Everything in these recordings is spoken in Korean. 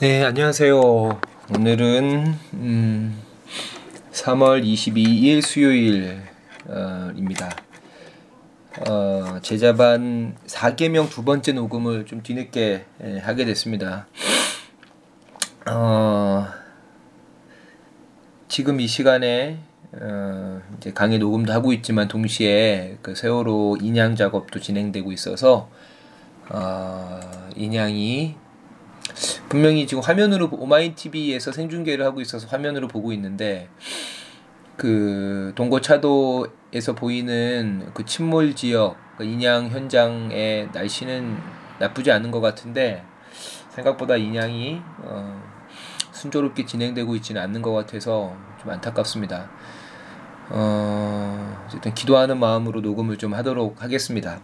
네, 안녕하세요. 오늘은 음, 3월 22일 수요일입니다. 어, 제자반 4개명 두 번째 녹음을 좀 뒤늦게 예, 하게 됐습니다. 어, 지금 이 시간에 어, 이제 강의 녹음도 하고 있지만 동시에 그 세월호 인양 작업도 진행되고 있어서 어, 인양이 분명히 지금 화면으로 오마이 TV에서 생중계를 하고 있어서 화면으로 보고 있는데 그 동고차도에서 보이는 그 침몰 지역 그 인양 현장의 날씨는 나쁘지 않은 것 같은데 생각보다 인양이 어, 순조롭게 진행되고 있지는 않는 것 같아서 좀 안타깝습니다. 어, 어쨌든 기도하는 마음으로 녹음을 좀 하도록 하겠습니다.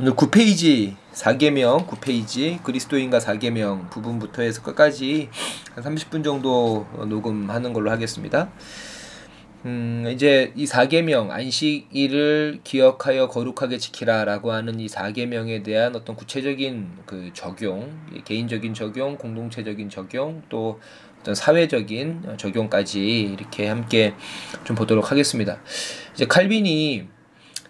오늘 9페이지 4계명 9페이지 그리스도인과 4계명 부분부터 해서 끝까지 한 30분 정도 녹음하는 걸로 하겠습니다. 음, 이제 이 4계명 안식일을 기억하여 거룩하게 지키라라고 하는 이 4계명에 대한 어떤 구체적인 그 적용, 개인적인 적용, 공동체적인 적용, 또 어떤 사회적인 적용까지 이렇게 함께 좀 보도록 하겠습니다. 이제 칼빈이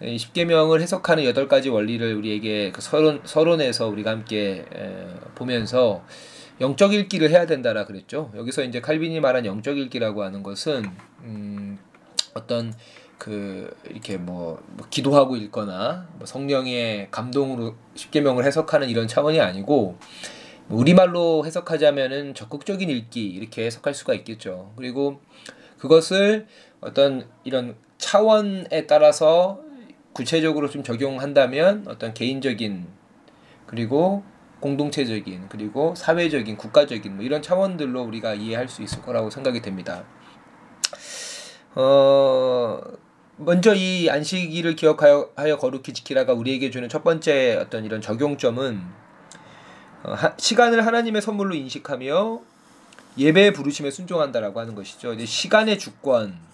십계명을 해석하는 여덟 가지 원리를 우리에게 그 서론 서론에서 우리가 함께 에, 보면서 영적 읽기를 해야 된다라 그랬죠. 여기서 이제 칼빈이 말한 영적 읽기라고 하는 것은 음, 어떤 그 이렇게 뭐, 뭐 기도하고 읽거나 뭐 성령의 감동으로 십계명을 해석하는 이런 차원이 아니고 우리말로 해석하자면은 적극적인 읽기 이렇게 해석할 수가 있겠죠. 그리고 그것을 어떤 이런 차원에 따라서 구체적으로 좀 적용한다면 어떤 개인적인 그리고 공동체적인 그리고 사회적인 국가적인 뭐 이런 차원들로 우리가 이해할 수 있을 거라고 생각이 됩니다. 어 먼저 이 안식일을 기억하여 하여 거룩히 지키라가 우리에게 주는 첫 번째 어떤 이런 적용점은 어, 하, 시간을 하나님의 선물로 인식하며 예배의 부르심에 순종한다라고 하는 것이죠. 이제 시간의 주권, 어,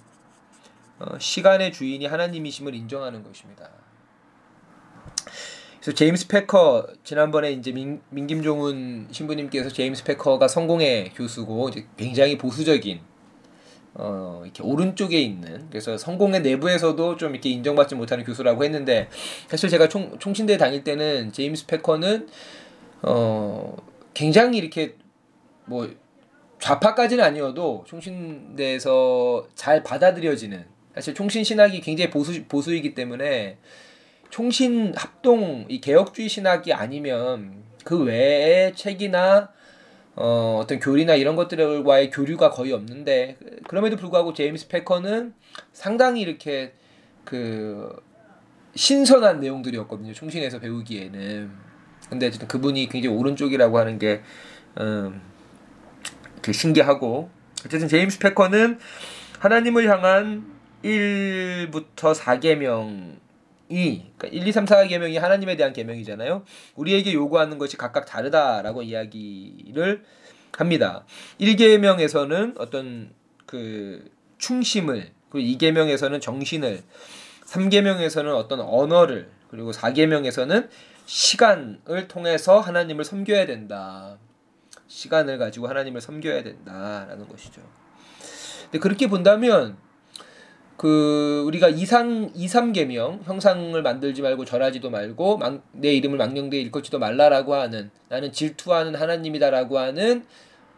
시간의 주인이 하나님이심을 인정하는 것입니다. 그래서 제임스 패커 지난번에 이제 민, 민김종훈 신부님께서 제임스 패커가 성공의 교수고 이제 굉장히 보수적인 어 이렇게 오른쪽에 있는 그래서 성공의 내부에서도 좀 이렇게 인정받지 못하는 교수라고 했는데 사실 제가 총 총신대 다닐 때는 제임스 패커는 어 굉장히 이렇게 뭐 좌파까지는 아니어도 총신대에서 잘 받아들여지는 사실 총신 신학이 굉장히 보수 보수이기 때문에 총신 합동 이 개혁주의 신학이 아니면 그 외에 책이나 어, 어떤 교리나 이런 것들과의 교류가 거의 없는데 그럼에도 불구하고 제임스 패커는 상당히 이렇게 그 신선한 내용들이었거든요. 총신에서 배우기에는. 근데 그분이 굉장히 오른쪽이라고 하는 게 음, 그 신기하고 어쨌든 제임스 패커는 하나님을 향한 1부터 4계명이 그러니까 1, 2, 3, 4계명이 하나님에 대한 계명이잖아요. 우리에게 요구하는 것이 각각 다르다라고 이야기를 합니다. 1계명에서는 어떤 그 충심을 그리고 2계명에서는 정신을 3계명에서는 어떤 언어를 그리고 4계명에서는 시간을 통해서 하나님을 섬겨야 된다. 시간을 가지고 하나님을 섬겨야 된다라는 것이죠. 근데 그렇게 본다면 그 우리가 이상 이삼 계명 형상을 만들지 말고 절하지도 말고 막, 내 이름을 망령되이 일컫지도 말라라고 하는 나는 질투하는 하나님이다라고 하는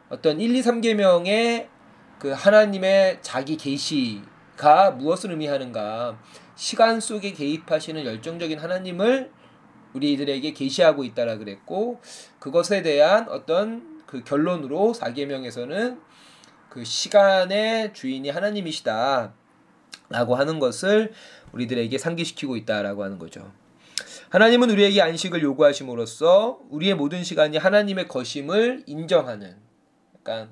어떤 1, 2, 3 계명의 그 하나님의 자기 계시가 무엇을 의미하는가? 시간 속에 개입하시는 열정적인 하나님을 우리들에게 계시하고 있다라 그랬고 그것에 대한 어떤 그 결론으로 4계명에서는 그 시간의 주인이 하나님이시다. 라고 하는 것을 우리들에게 상기시키고 있다라고 하는 거죠. 하나님은 우리에게 안식을 요구하심으로써 우리의 모든 시간이 하나님의 것임을 인정하는 약간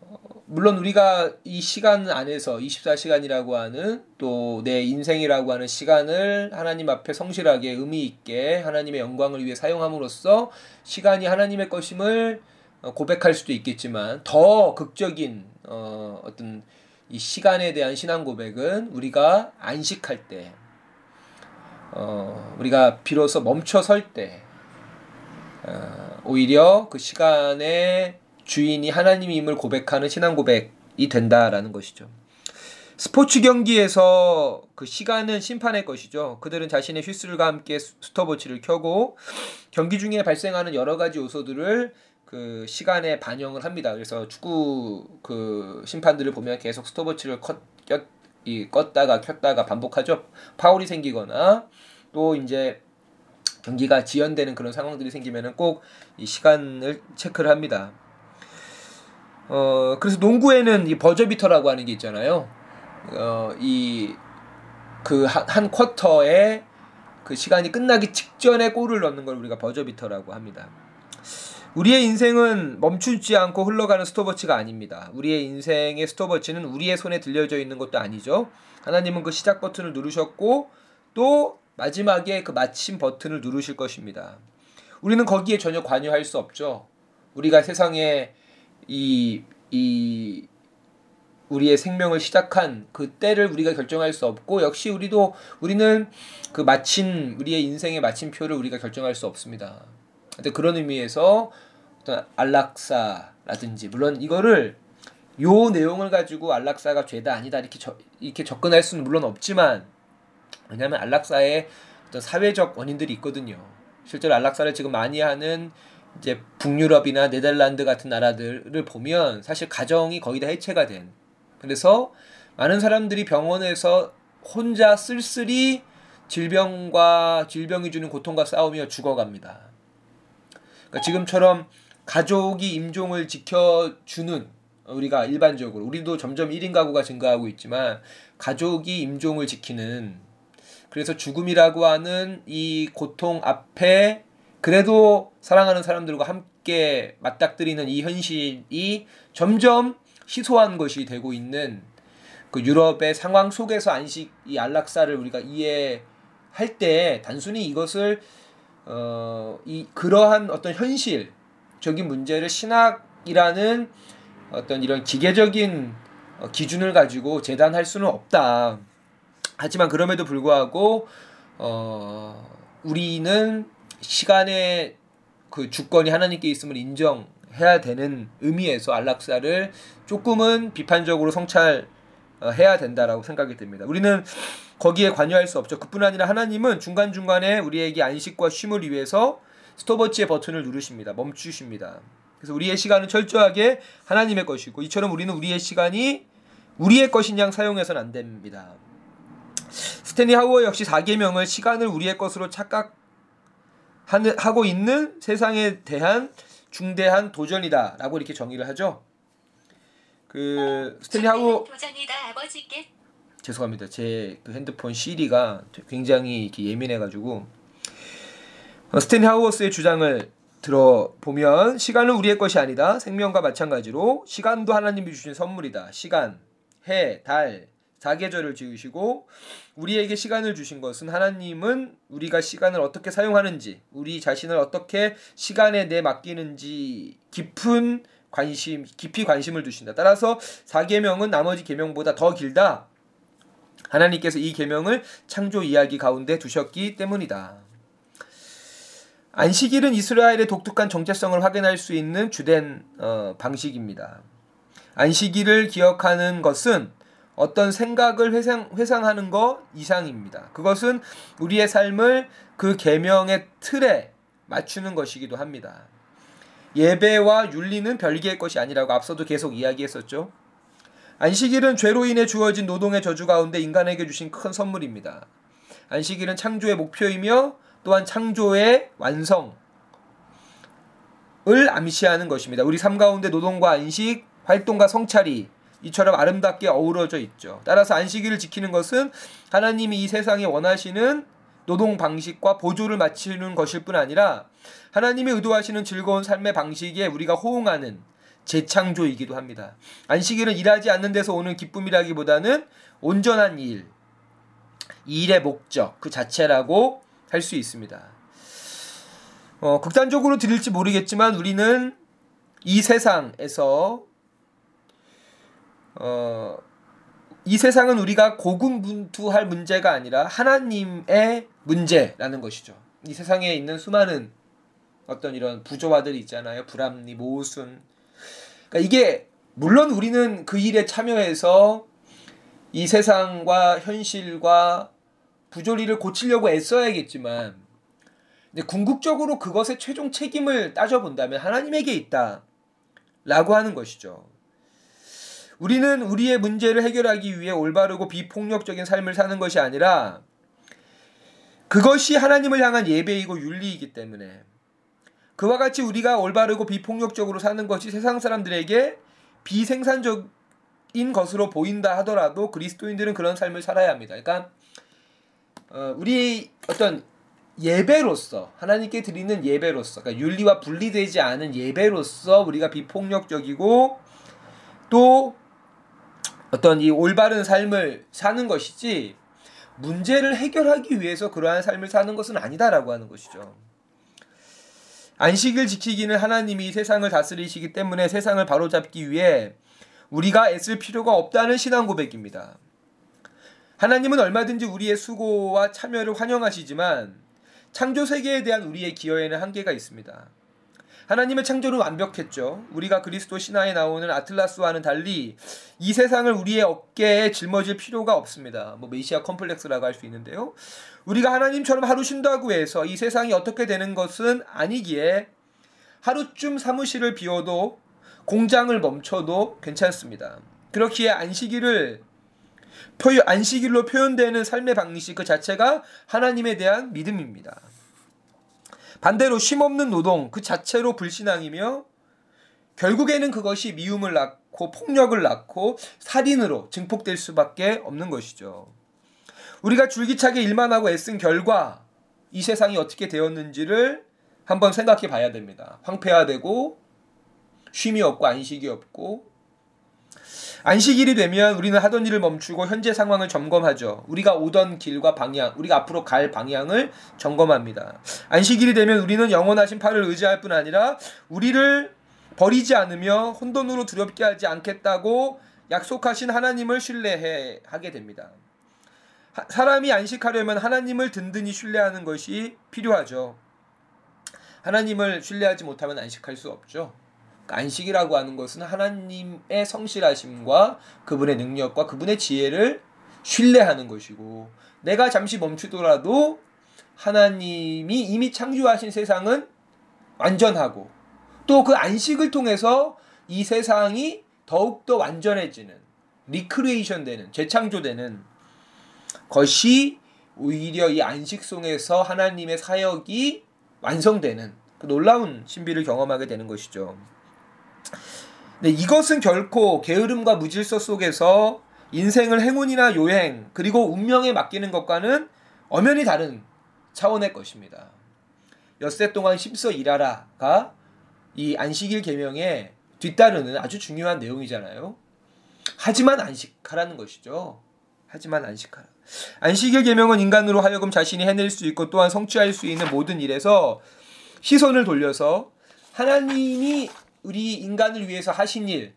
어, 물론 우리가 이 시간 안에서 24시간이라고 하는 또 내 인생이라고 하는 시간을 하나님 앞에 성실하게 의미 있게 하나님의 영광을 위해 사용함으로써 시간이 하나님의 것임을 어, 고백할 수도 있겠지만 더 극적인 어, 어떤 이 시간에 대한 신앙 고백은 우리가 안식할 때, 어, 우리가 비로소 멈춰 설 때, 어, 오히려 그 시간의 주인이 하나님임을 고백하는 신앙 고백이 된다라는 것이죠. 스포츠 경기에서 그 시간은 심판의 것이죠. 그들은 자신의 휘슬과 함께 스톱워치를 켜고 경기 중에 발생하는 여러 가지 요소들을 그 시간에 반영을 합니다. 그래서 축구 그 심판들을 보면 계속 스톱워치를 컷, 꼈, 이 껐다가 켰다가 반복하죠. 파울이 생기거나 또 이제 경기가 지연되는 그런 상황들이 생기면은 꼭 이 시간을 체크를 합니다. 어 그래서 농구에는 이 버저비터라고 하는 게 있잖아요. 어, 이 그한 쿼터에 그 시간이 끝나기 직전에 골을 넣는 걸 우리가 버저비터라고 합니다. 우리의 인생은 멈추지 않고 흘러가는 스톱워치가 아닙니다. 우리의 인생의 스톱워치는 우리의 손에 들려져 있는 것도 아니죠. 하나님은 그 시작 버튼을 누르셨고 또 마지막에 그 마침 버튼을 누르실 것입니다. 우리는 거기에 전혀 관여할 수 없죠. 우리가 세상에 이, 이 우리의 생명을 시작한 그 때를 우리가 결정할 수 없고 역시 우리도 우리는 그 마친 우리의 인생의 마침표를 우리가 결정할 수 없습니다. 근데 그런 의미에서 어떤 안락사라든지 물론 이거를 요 내용을 가지고 안락사가 죄다 아니다 이렇게 저, 이렇게 접근할 수는 물론 없지만 왜냐하면 안락사의 어떤 사회적 원인들이 있거든요. 실제로 안락사를 지금 많이 하는 이제 북유럽이나 네덜란드 같은 나라들을 보면 사실 가정이 거의 다 해체가 된 그래서 많은 사람들이 병원에서 혼자 쓸쓸히 질병과 질병이 주는 고통과 싸우며 죽어갑니다. 그러니까 지금처럼 가족이 임종을 지켜주는 우리가 일반적으로 우리도 점점 1인 가구가 증가하고 있지만 가족이 임종을 지키는 그래서 죽음이라고 하는 이 고통 앞에 그래도 사랑하는 사람들과 함께 맞닥뜨리는 이 현실이 점점 희소한 것이 되고 있는 그 유럽의 상황 속에서 안식 이 안락사를 우리가 이해할 때 단순히 이것을 어 이 그러한 어떤 현실적인 문제를 신학이라는 어떤 이런 기계적인 어, 기준을 가지고 재단할 수는 없다. 하지만 그럼에도 불구하고 어 우리는 시간의 그 주권이 하나님께 있음을 인정 해야 되는 의미에서 안락사를 조금은 비판적으로 성찰해야 된다라고 생각이 듭니다. 우리는 거기에 관여할 수 없죠. 그뿐 아니라 하나님은 중간중간에 우리에게 안식과 쉼을 위해서 스톱워치의 버튼을 누르십니다. 멈추십니다. 그래서 우리의 시간은 철저하게 하나님의 것이고 이처럼 우리는 우리의 시간이 우리의 것인 양 사용해서는 안 됩니다. 스탠리 하우어 역시 4계명을 시간을 우리의 것으로 착각하고 있는 세상에 대한 중대한 도전이다라고 이렇게 정의를 하죠. 그 스탠리 하우 죄송합니다. 제 그 핸드폰 시리가 굉장히 이렇게 예민해가지고 어, 스탠리 하우어스의 주장을 들어보면 시간은 우리의 것이 아니다. 생명과 마찬가지로 시간도 하나님이 주신 선물이다. 시간, 해, 달, 사계절을 지으시고 우리에게 시간을 주신 것은 하나님은 우리가 시간을 어떻게 사용하는지 우리 자신을 어떻게 시간에 내 맡기는지 깊은 관심 깊이 관심을 두신다. 따라서 사계명은 나머지 계명보다 더 길다. 하나님께서 이 계명을 창조 이야기 가운데 두셨기 때문이다. 안식일은 이스라엘의 독특한 정체성을 확인할 수 있는 주된 어, 방식입니다. 안식일을 기억하는 것은 어떤 생각을 회상, 회상하는 것 이상입니다. 그것은 우리의 삶을 그 계명의 틀에 맞추는 것이기도 합니다. 예배와 윤리는 별개의 것이 아니라고 앞서도 계속 이야기했었죠. 안식일은 죄로 인해 주어진 노동의 저주 가운데 인간에게 주신 큰 선물입니다. 안식일은 창조의 목표이며 또한 창조의 완성을 암시하는 것입니다. 우리 삶 가운데 노동과 안식, 활동과 성찰이 이처럼 아름답게 어우러져 있죠. 따라서 안식일을 지키는 것은 하나님이 이 세상에 원하시는 노동 방식과 보조를 맞추는 것일 뿐 아니라 하나님이 의도하시는 즐거운 삶의 방식에 우리가 호응하는 재창조이기도 합니다. 안식일은 일하지 않는 데서 오는 기쁨이라기보다는 온전한 일, 일의 목적 그 자체라고 할 수 있습니다. 어, 극단적으로 들릴지 모르겠지만 우리는 이 세상에서 어, 이 세상은 우리가 고군분투할 문제가 아니라 하나님의 문제라는 것이죠. 이 세상에 있는 수많은 어떤 이런 부조화들이 있잖아요. 불합리, 모순. 그러니까 이게 물론 우리는 그 일에 참여해서 이 세상과 현실과 부조리를 고치려고 애써야겠지만 근데 궁극적으로 그것의 최종 책임을 따져본다면 하나님에게 있다. 라고 하는 것이죠. 우리는 우리의 문제를 해결하기 위해 올바르고 비폭력적인 삶을 사는 것이 아니라 그것이 하나님을 향한 예배이고 윤리이기 때문에 그와 같이 우리가 올바르고 비폭력적으로 사는 것이 세상 사람들에게 비생산적인 것으로 보인다 하더라도 그리스도인들은 그런 삶을 살아야 합니다. 그러니까 어, 우리 어떤 예배로서 하나님께 드리는 예배로서 그러니까 윤리와 분리되지 않은 예배로서 우리가 비폭력적이고 또 어떤 이 올바른 삶을 사는 것이지 문제를 해결하기 위해서 그러한 삶을 사는 것은 아니다라고 하는 것이죠. 안식을 지키기는 하나님이 세상을 다스리시기 때문에 세상을 바로잡기 위해 우리가 애쓸 필요가 없다는 신앙 고백입니다. 하나님은 얼마든지 우리의 수고와 참여를 환영하시지만 창조 세계에 대한 우리의 기여에는 한계가 있습니다. 하나님의 창조는 완벽했죠. 우리가 그리스도 신화에 나오는 아틀라스와는 달리 이 세상을 우리의 어깨에 짊어질 필요가 없습니다. 뭐 메시아 컴플렉스라고 할 수 있는데요. 우리가 하나님처럼 하루 쉰다고 해서 이 세상이 어떻게 되는 것은 아니기에 하루쯤 사무실을 비워도 공장을 멈춰도 괜찮습니다. 그렇기에 안식일을 표현, 안식일로 표현되는 삶의 방식 그 자체가 하나님에 대한 믿음입니다. 반대로 쉼없는 노동 그 자체로 불신앙이며 결국에는 그것이 미움을 낳고 폭력을 낳고 살인으로 증폭될 수밖에 없는 것이죠. 우리가 줄기차게 일만 하고 애쓴 결과 이 세상이 어떻게 되었는지를 한번 생각해 봐야 됩니다. 황폐화되고 쉼이 없고 안식이 없고 안식일이 되면 우리는 하던 일을 멈추고 현재 상황을 점검하죠. 우리가 오던 길과 방향, 우리가 앞으로 갈 방향을 점검합니다. 안식일이 되면 우리는 영원하신 팔을 의지할 뿐 아니라 우리를 버리지 않으며 혼돈으로 두렵게 하지 않겠다고 약속하신 하나님을 신뢰해 하게 됩니다. 하, 사람이 안식하려면 하나님을 든든히 신뢰하는 것이 필요하죠. 하나님을 신뢰하지 못하면 안식할 수 없죠. 안식이라고 하는 것은 하나님의 성실하심과 그분의 능력과 그분의 지혜를 신뢰하는 것이고 내가 잠시 멈추더라도 하나님이 이미 창조하신 세상은 완전하고 또 그 안식을 통해서 이 세상이 더욱더 완전해지는 re-creation 되는 재창조되는 것이 오히려 이 안식 속에서 하나님의 사역이 완성되는 그 놀라운 신비를 경험하게 되는 것이죠. 네, 이것은 결코 게으름과 무질서 속에서 인생을 행운이나 요행 그리고 운명에 맡기는 것과는 엄연히 다른 차원의 것입니다. 엿새 동안 힘써 일하라가 이 안식일 계명에 뒤따르는 아주 중요한 내용이잖아요. 하지만 안식하라는 것이죠. 하지만 안식하라. 안식일 계명은 인간으로 하여금 자신이 해낼 수 있고 또한 성취할 수 있는 모든 일에서 시선을 돌려서 하나님이 우리 인간을 위해서 하신 일,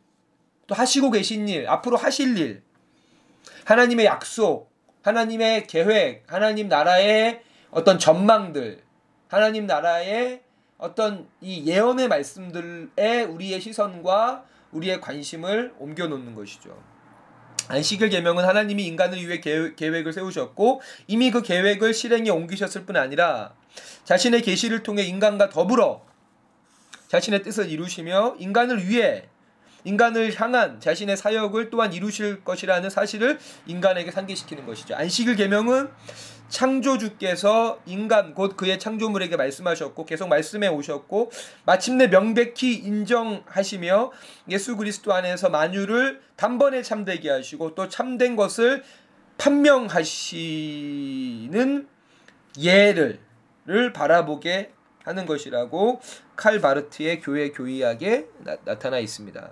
또 하시고 계신 일, 앞으로 하실 일, 하나님의 약속, 하나님의 계획, 하나님 나라의 어떤 전망들, 하나님 나라의 어떤 이 예언의 말씀들에 우리의 시선과 우리의 관심을 옮겨 놓는 것이죠. 안식일 계명은 하나님이 인간을 위해 계획을 세우셨고 이미 그 계획을 실행에 옮기셨을 뿐 아니라 자신의 계시를 통해 인간과 더불어 자신의 뜻을 이루시며 인간을 위해 인간을 향한 자신의 사역을 또한 이루실 것이라는 사실을 인간에게 상기시키는 것이죠. 안식일 계명은 창조주께서 인간 곧 그의 창조물에게 말씀하셨고 계속 말씀해 오셨고 마침내 명백히 인정하시며 예수 그리스도 안에서 만유를 단번에 참되게 하시고 또 참된 것을 판명하시는 예를 바라보게 하는 것이라고 칼 바르트의 교회 교의학에 나, 타나 있습니다.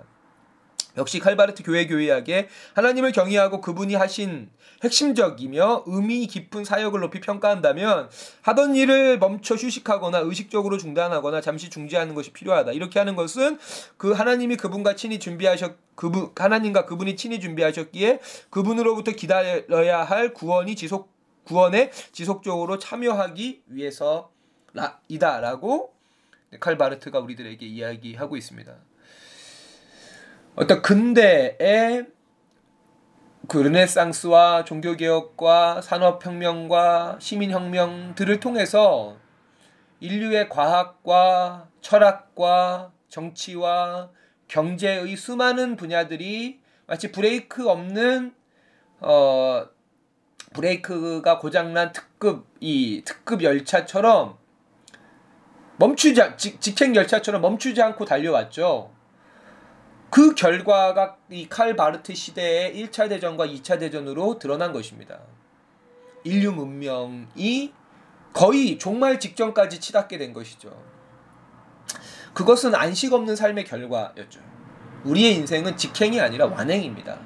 역시 칼바르트 교회 교의학에 하나님을 경외하고 그분이 하신 핵심적이며 의미 깊은 사역을 높이 평가한다면 하던 일을 멈춰 휴식하거나 의식적으로 중단하거나 잠시 중지하는 것이 필요하다. 이렇게 하는 것은 그 하나님이 그분과 친히 준비하셨 그분 하나님과 그분이 친히 준비하셨기에 그분으로부터 기다려야 할 구원이 지속 구원에 지속적으로 참여하기 위해서 이다라고 칼 바르트가 우리들에게 이야기하고 있습니다. 어떤 근대의 그 르네상스와 종교개혁과 산업혁명과 시민혁명들을 통해서 인류의 과학과 철학과 정치와 경제의 수많은 분야들이 마치 브레이크 없는 어 브레이크가 고장난 특급 이 특급 열차처럼 멈추지 직, 직행 열차처럼 멈추지 않고 달려왔죠. 그 결과가 이 칼 바르트 시대의 1차 대전과 2차 대전으로 드러난 것입니다. 인류 문명이 거의 종말 직전까지 치닫게 된 것이죠. 그것은 안식 없는 삶의 결과였죠. 우리의 인생은 직행이 아니라 완행입니다.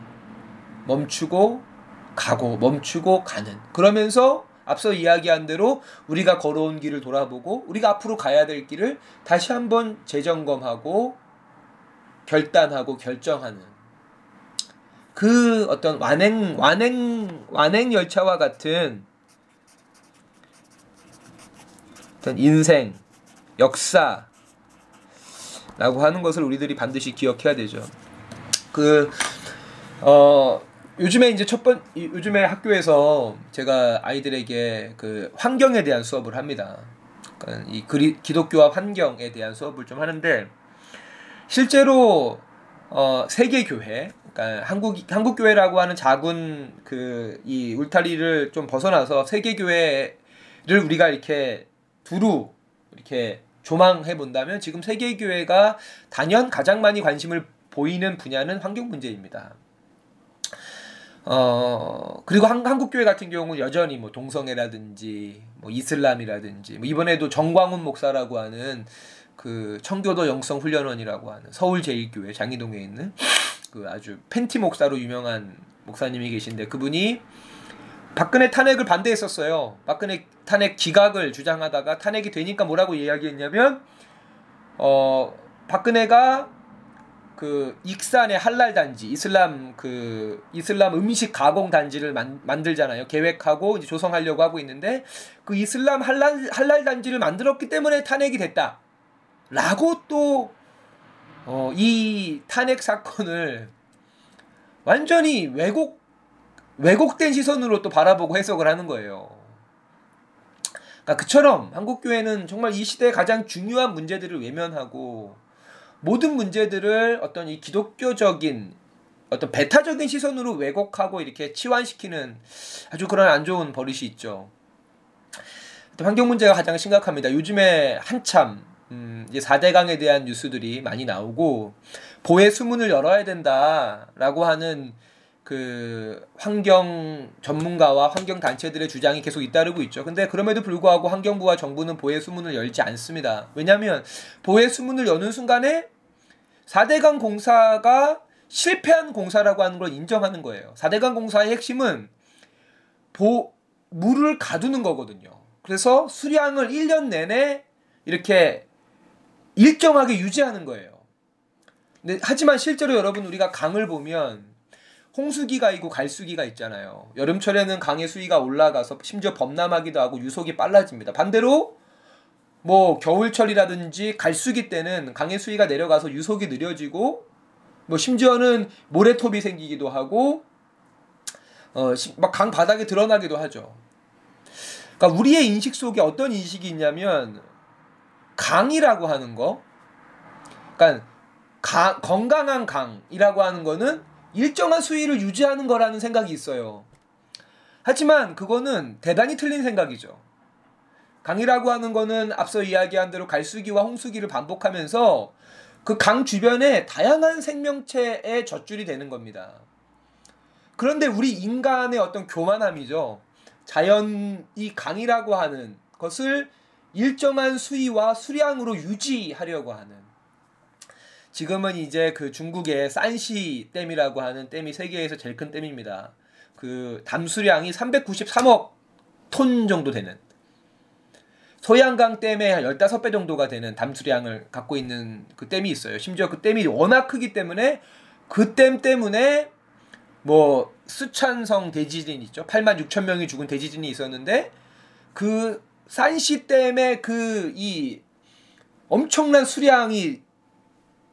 멈추고 가고 멈추고 가는. 그러면서 앞서 이야기한 대로 우리가 걸어온 길을 돌아보고 우리가 앞으로 가야 될 길을 다시 한번 재점검하고 결단하고 결정하는 그 어떤 완행 완행 완행 열차와 같은 어떤 인생 역사라고 하는 것을 우리들이 반드시 기억해야 되죠. 그 어 요즘에 이제 첫 번 요즘에 학교에서 제가 아이들에게 그 환경에 대한 수업을 합니다. 그러니까 이 그리, 기독교와 환경에 대한 수업을 좀 하는데 실제로 어, 세계 교회, 그러니까 한국 한국 교회라고 하는 작은 그 이 울타리를 좀 벗어나서 세계 교회를 우리가 이렇게 두루 이렇게 조망해 본다면 지금 세계 교회가 단연 가장 많이 관심을 보이는 분야는 환경 문제입니다. 어 그리고 한, 한국 교회 같은 경우는 여전히 뭐 동성애라든지 뭐 이슬람이라든지 뭐 이번에도 정광훈 목사라고 하는 그 청교도 영성 훈련원이라고 하는 서울 제일교회 장희동에 있는 그 아주 팬티 목사로 유명한 목사님이 계신데 그분이 박근혜 탄핵을 반대했었어요. 박근혜 탄핵 기각을 주장하다가 탄핵이 되니까 뭐라고 이야기했냐면 어 박근혜가 그 익산의 할랄 단지 이슬람 그 이슬람 음식 가공 단지를 만, 만들잖아요. 계획하고 이제 조성하려고 하고 있는데 그 이슬람 할랄 할랄 단지를 만들었기 때문에 탄핵이 됐다. 라고 또, 어, 이 탄핵 사건을 완전히 왜곡, 왜곡된 시선으로 또 바라보고 해석을 하는 거예요. 그러니까 그처럼 한국 교회는 정말 이 시대의 가장 중요한 문제들을 외면하고 모든 문제들을 어떤 이 기독교적인 어떤 배타적인 시선으로 왜곡하고 이렇게 치환시키는 아주 그런 안 좋은 버릇이 있죠. 환경 문제가 가장 심각합니다. 요즘에 한참 음, 이제 4대강에 대한 뉴스들이 많이 나오고 보혜 수문을 열어야 된다라고 하는 그 환경 전문가와 환경 단체들의 주장이 계속 잇따르고 있죠. 근데 그럼에도 불구하고 환경부와 정부는 보혜 수문을 열지 않습니다. 왜냐하면 보혜 수문을 여는 순간에 4대강 공사가 실패한 공사라고 하는 걸 인정하는 거예요. 4대강 공사의 핵심은 보, 물을 가두는 거거든요. 그래서 수량을 1년 내내 이렇게 일정하게 유지하는 거예요. 근데 하지만 실제로 여러분 우리가 강을 보면 홍수기가 있고 갈수기가 있잖아요. 여름철에는 강의 수위가 올라가서 심지어 범람하기도 하고 유속이 빨라집니다. 반대로 뭐 겨울철이라든지 갈수기 때는 강의 수위가 내려가서 유속이 느려지고 뭐 심지어는 모래톱이 생기기도 하고 어 막 강 바닥에 드러나기도 하죠. 그러니까 우리의 인식 속에 어떤 인식이 있냐면 강이라고 하는 거, 그러니까 가, 건강한 강이라고 하는 거는 일정한 수위를 유지하는 거라는 생각이 있어요. 하지만 그거는 대단히 틀린 생각이죠. 강이라고 하는 거는 앞서 이야기한 대로 갈수기와 홍수기를 반복하면서 그 강 주변에 다양한 생명체의 젖줄이 되는 겁니다. 그런데 우리 인간의 어떤 교만함이죠. 자연이 강이라고 하는 것을 일정한 수위와 수량으로 유지하려고 하는 지금은 이제 그 중국의 산시 댐이라고 하는 댐이 세계에서 제일 큰 댐입니다. 그 담수량이 393억 톤 정도 되는 소양강 댐의 한 15배 정도가 되는 담수량을 갖고 있는 그 댐이 있어요. 심지어 그 댐이 워낙 크기 때문에 그 댐 때문에 뭐 수찬성 대지진 있죠. 8만 6천 명이 죽은 대지진이 있었는데 그 산시 댐의 그 이 엄청난 수량이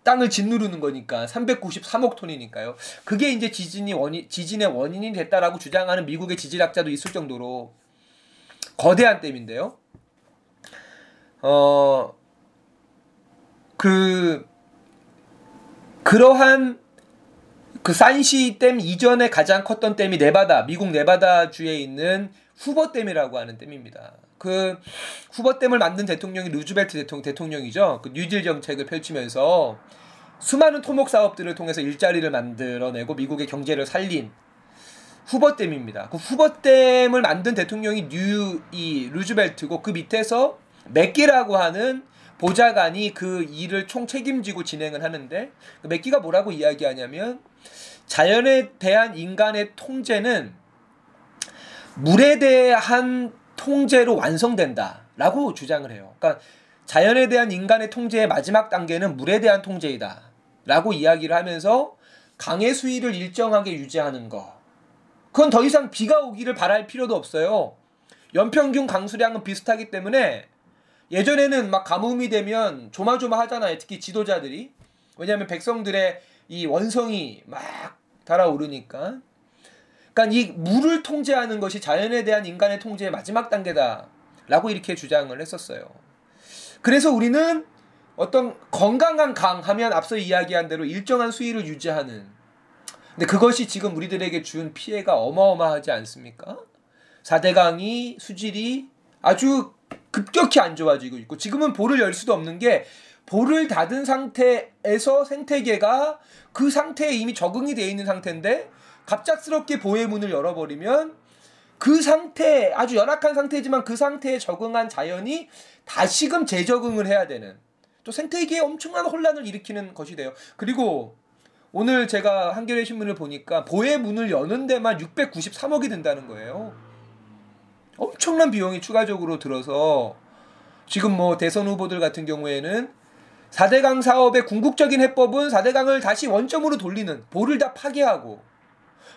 땅을 짓누르는 거니까 393억 톤이니까요. 그게 이제 지진이 원인 지진의 원인이 됐다라고 주장하는 미국의 지질학자도 있을 정도로 거대한 댐인데요. 어, 그, 그러한 그 산샤 댐 이전에 가장 컸던 댐이 네바다, 미국 네바다 주에 있는 후버 댐이라고 하는 댐입니다. 그 후버 댐을 만든 대통령이 루즈벨트 대통령, 대통령이죠. 그 뉴딜 정책을 펼치면서 수많은 토목 사업들을 통해서 일자리를 만들어내고 미국의 경제를 살린 후버 댐입니다. 그 후버 댐을 만든 대통령이 뉴 이 루즈벨트고 그 밑에서 맥기라고 하는 보좌관이 그 일을 총 책임지고 진행을 하는데 그 맥기가 뭐라고 이야기하냐면 자연에 대한 인간의 통제는 물에 대한 통제로 완성된다라고 주장을 해요. 그러니까 자연에 대한 인간의 통제의 마지막 단계는 물에 대한 통제이다라고 이야기를 하면서 강의 수위를 일정하게 유지하는 거. 그건 더 이상 비가 오기를 바랄 필요도 없어요. 연평균 강수량은 비슷하기 때문에 예전에는 막 가뭄이 되면 조마조마하잖아요. 특히 지도자들이. 왜냐하면 백성들의 이 원성이 막 달아오르니까. 그러니까 이 물을 통제하는 것이 자연에 대한 인간의 통제의 마지막 단계다라고 이렇게 주장을 했었어요. 그래서 우리는 어떤 건강한 강 하면 앞서 이야기한 대로 일정한 수위를 유지하는 근데 그것이 지금 우리들에게 준 피해가 어마어마하지 않습니까? 4대강이 수질이 아주 급격히 안 좋아지고 있고 지금은 볼을 열 수도 없는 게 볼을 닫은 상태에서 생태계가 그 상태에 이미 적응이 되어 있는 상태인데 갑작스럽게 보의 문을 열어버리면 그 상태 아주 열악한 상태지만 그 상태에 적응한 자연이 다시금 재적응을 해야 되는 또 생태계에 엄청난 혼란을 일으키는 것이 돼요. 그리고 오늘 제가 한겨레 신문을 보니까 보의 문을 여는 데만 693억이 든다는 거예요. 엄청난 비용이 추가적으로 들어서 지금 뭐 대선 후보들 같은 경우에는 4대강 사업의 궁극적인 해법은 4대강을 다시 원점으로 돌리는 볼을 다 파괴하고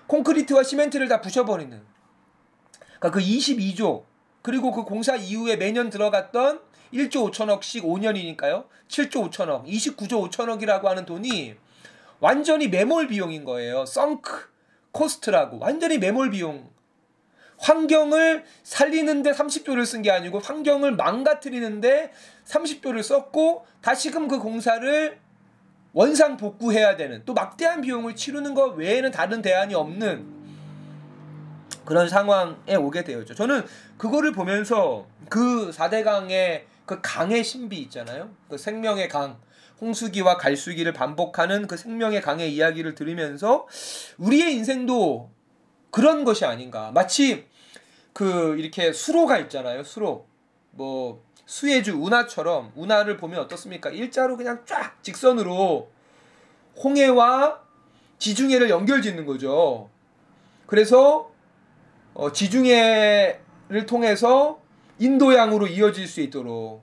콘크리트와 시멘트를 다 부셔버리는 그러니까 그 22조 그리고 그 공사 이후에 매년 들어갔던 1조 5천억씩 5년이니까요. 7조 5천억, 29조 5천억이라고 하는 돈이 완전히 매몰 비용인 거예요. 썬크 코스트라고 완전히 매몰 비용. 환경을 살리는데 30조를 쓴 게 아니고 환경을 망가뜨리는데 30조를 썼고 다시금 그 공사를 원상 복구해야 되는 또 막대한 비용을 치르는 것 외에는 다른 대안이 없는 그런 상황에 오게 되었죠. 저는 그거를 보면서 그 4대강의 그 강의 신비 있잖아요. 그 생명의 강. 홍수기와 갈수기를 반복하는 그 생명의 강의 이야기를 들으면서 우리의 인생도 그런 것이 아닌가. 마치 그 이렇게 수로가 있잖아요. 수로. 뭐 수혜주 운하처럼 운하를 보면 어떻습니까? 일자로 그냥 쫙 직선으로 홍해와 지중해를 연결 짓는 거죠. 그래서 어, 지중해를 통해서 인도양으로 이어질 수 있도록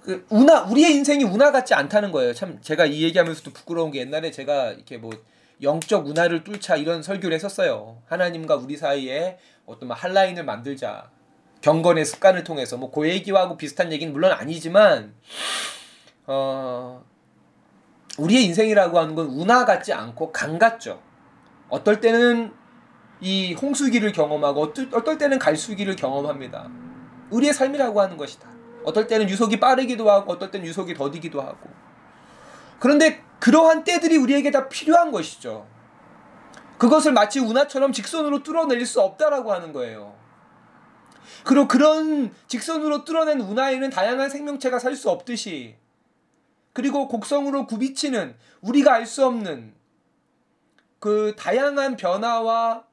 그 운하 우리의 인생이 운하 같지 않다는 거예요. 참 제가 이 얘기하면서도 부끄러운 게 옛날에 제가 이렇게 뭐 영적 운하를 뚫자 이런 설교를 했었어요. 하나님과 우리 사이에 어떤 뭐 한라인을 만들자. 경건의 습관을 통해서 뭐 그 얘기하고 비슷한 얘기는 물론 아니지만 어 우리의 인생이라고 하는 건 운하 같지 않고 강 같죠. 어떨 때는 이 홍수기를 경험하고 어떨, 어떨 때는 갈수기를 경험합니다. 우리의 삶이라고 하는 것이다. 어떨 때는 유속이 빠르기도 하고 어떨 때는 유속이 더디기도 하고 그런데 그러한 때들이 우리에게 다 필요한 것이죠. 그것을 마치 운하처럼 직선으로 뚫어낼 수 없다라고 하는 거예요. 그리고 그런 직선으로 뚫어낸 운하에는 다양한 생명체가 살 수 없듯이 그리고 곡성으로 굽이치는 우리가 알 수 없는 그 다양한 변화와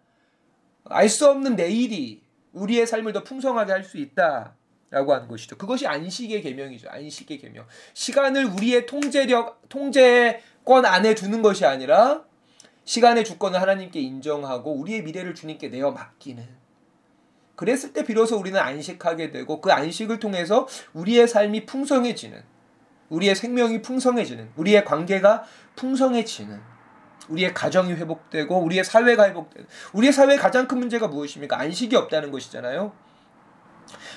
알 수 없는 내일이 우리의 삶을 더 풍성하게 할 수 있다. 라고 하는 것이죠. 그것이 안식의 계명이죠. 안식의 계명. 시간을 우리의 통제력 통제권 안에 두는 것이 아니라 시간의 주권을 하나님께 인정하고 우리의 미래를 주님께 내어 맡기는. 그랬을 때 비로소 우리는 안식하게 되고 그 안식을 통해서 우리의 삶이 풍성해지는 우리의 생명이 풍성해지는 우리의 관계가 풍성해지는 우리의 가정이 회복되고 우리의 사회가 회복되는 우리의 사회의 가장 큰 문제가 무엇입니까? 안식이 없다는 것이잖아요.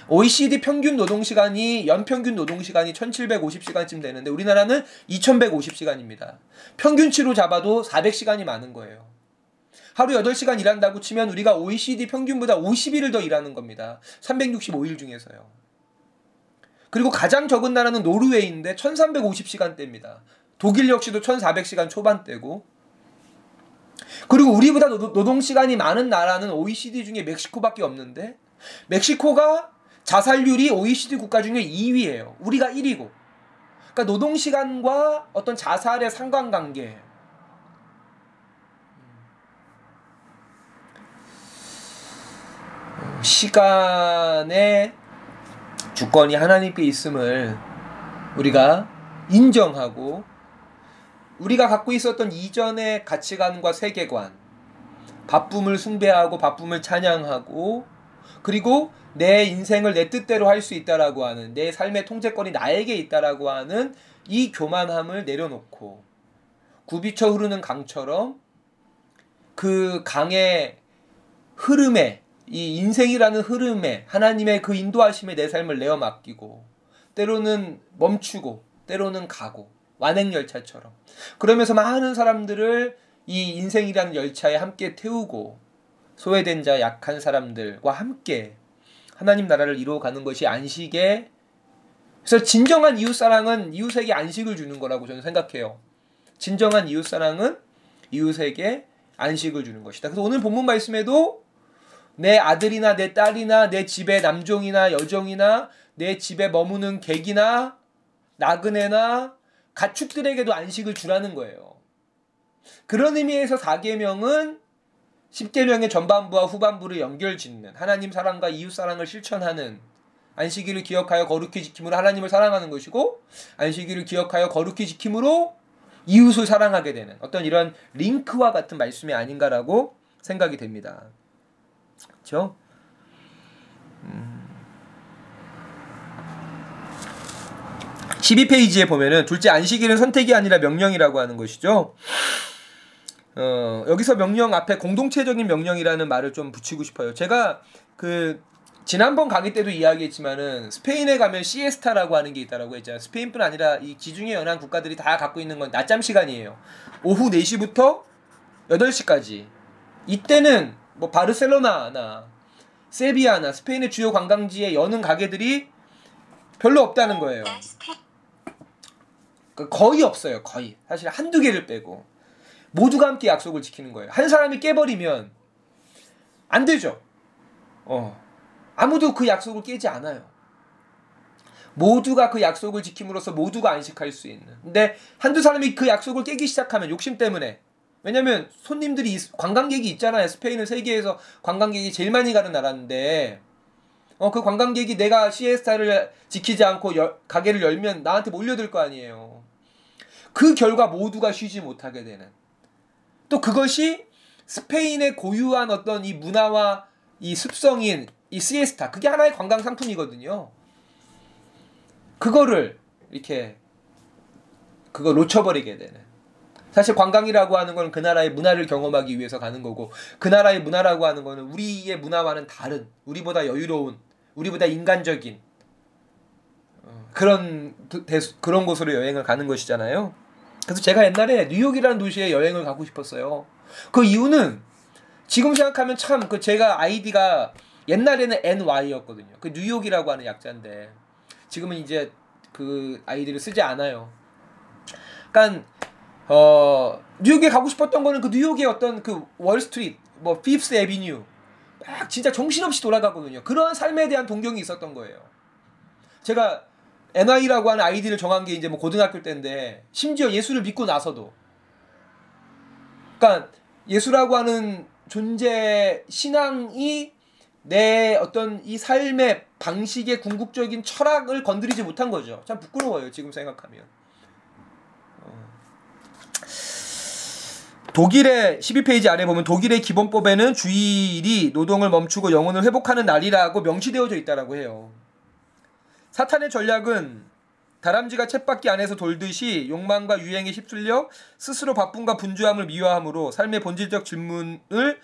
OECD 평균 노동 시간이 연평균 노동 시간이 1750시간쯤 되는데 우리나라는 2150시간입니다. 평균치로 잡아도 400시간이 많은 거예요. 하루 8시간 일한다고 치면 우리가 OECD 평균보다 50일을 더 일하는 겁니다. 365일 중에서요. 그리고 가장 적은 나라는 노르웨이인데 1350시간대입니다. 독일 역시도 1400시간 초반대고 그리고 우리보다 노동 시간이 많은 나라는 OECD 중에 멕시코밖에 없는데 멕시코가 자살률이 OECD 국가 중에 2위예요. 우리가 1위고. 그러니까 노동 시간과 어떤 자살의 상관관계. 시간의 주권이 하나님께 있음을 우리가 인정하고 우리가 갖고 있었던 이전의 가치관과 세계관, 바쁨을 숭배하고 바쁨을 찬양하고 그리고 내 인생을 내 뜻대로 할 수 있다라고 하는 내 삶의 통제권이 나에게 있다라고 하는 이 교만함을 내려놓고 굽이쳐 흐르는 강처럼 그 강의 흐름에 이 인생이라는 흐름에 하나님의 그 인도하심에 내 삶을 내어 맡기고 때로는 멈추고 때로는 가고 완행열차처럼. 그러면서 많은 사람들을 이 인생이라는 열차에 함께 태우고 소외된 자 약한 사람들과 함께 하나님 나라를 이루어가는 것이 안식의 그래서 진정한 이웃 사랑은 이웃에게 안식을 주는 거라고 저는 생각해요. 진정한 이웃 사랑은 이웃에게 안식을 주는 것이다. 그래서 오늘 본문 말씀에도 내 아들이나 내 딸이나 내 집의 남종이나 여종이나 내 집에 머무는 객이나 나그네나 가축들에게도 안식을 주라는 거예요. 그런 의미에서 4계명은 10계명의 전반부와 후반부를 연결짓는 하나님 사랑과 이웃 사랑을 실천하는 안식일을 기억하여 거룩히 지킴으로 하나님을 사랑하는 것이고 안식일을 기억하여 거룩히 지킴으로 이웃을 사랑하게 되는 어떤 이런 링크와 같은 말씀이 아닌가라고 생각이 됩니다. 그렇죠? 음. 12페이지에 보면은 둘째 안식일은 선택이 아니라 명령이라고 하는 것이죠. 어, 여기서 명령 앞에 공동체적인 명령이라는 말을 좀 붙이고 싶어요. 제가 그 지난번 강의 때도 이야기했지만은 스페인에 가면 시에스타라고 하는 게 있다라고 했잖아요. 스페인뿐 아니라 이 지중해 연안 국가들이 다 갖고 있는 건 낮잠 시간이에요. 오후 4시부터 8시까지. 이때는 뭐 바르셀로나나 세비야나 스페인의 주요 관광지에 여는 가게들이 별로 없다는 거예요. 그 거의 없어요. 거의. 사실 한두 개를 빼고. 모두가 함께 약속을 지키는 거예요. 한 사람이 깨버리면 안 되죠. 어. 아무도 그 약속을 깨지 않아요. 모두가 그 약속을 지킴으로써 모두가 안식할 수 있는. 근데 한두 사람이 그 약속을 깨기 시작하면 욕심 때문에 왜냐면 손님들이 관광객이 있잖아요. 스페인은 세계에서 관광객이 제일 많이 가는 나라인데 어 그 관광객이 내가 시에스타를 지키지 않고 여, 가게를 열면 나한테 몰려들 거 아니에요. 그 결과 모두가 쉬지 못하게 되는. 또 그것이 스페인의 고유한 어떤 이 문화와 이 습성인 이 시에스타 그게 하나의 관광 상품이거든요. 그거를 이렇게 그거 놓쳐버리게 되는. 사실 관광이라고 하는 건 그 나라의 문화를 경험하기 위해서 가는 거고 그 나라의 문화라고 하는 거는 우리의 문화와는 다른 우리보다 여유로운 우리보다 인간적인 어, 그런 그런 곳으로 여행을 가는 것이잖아요. 그래서 제가 옛날에 뉴욕이라는 도시에 여행을 가고 싶었어요. 그 이유는 지금 생각하면 참 그 제가 아이디가 옛날에는 NY였거든요. 그 뉴욕이라고 하는 약자인데 지금은 이제 그 아이디를 쓰지 않아요. 그러니까 어 뉴욕에 가고 싶었던 거는 그 뉴욕의 어떤 그 월스트리트 뭐 Fifth Avenue 막 진짜 정신없이 돌아가거든요. 그런 삶에 대한 동경이 있었던 거예요. 제가 NY라고 하는 아이디를 정한 게 이제 뭐 고등학교 때인데 심지어 예수를 믿고 나서도 그러니까 예수라고 하는 존재 신앙이 내 어떤 이 삶의 방식의 궁극적인 철학을 건드리지 못한 거죠. 참 부끄러워요 지금 생각하면. 어. 독일의 12페이지 아래 보면 독일의 기본법에는 주일이 노동을 멈추고 영혼을 회복하는 날이라고 명시되어져 있다라고 해요. 사탄의 전략은 다람쥐가 쳇바퀴 안에서 돌듯이 욕망과 유행에 휩쓸려 스스로 바쁨과 분주함을 미화함으로 삶의 본질적 질문을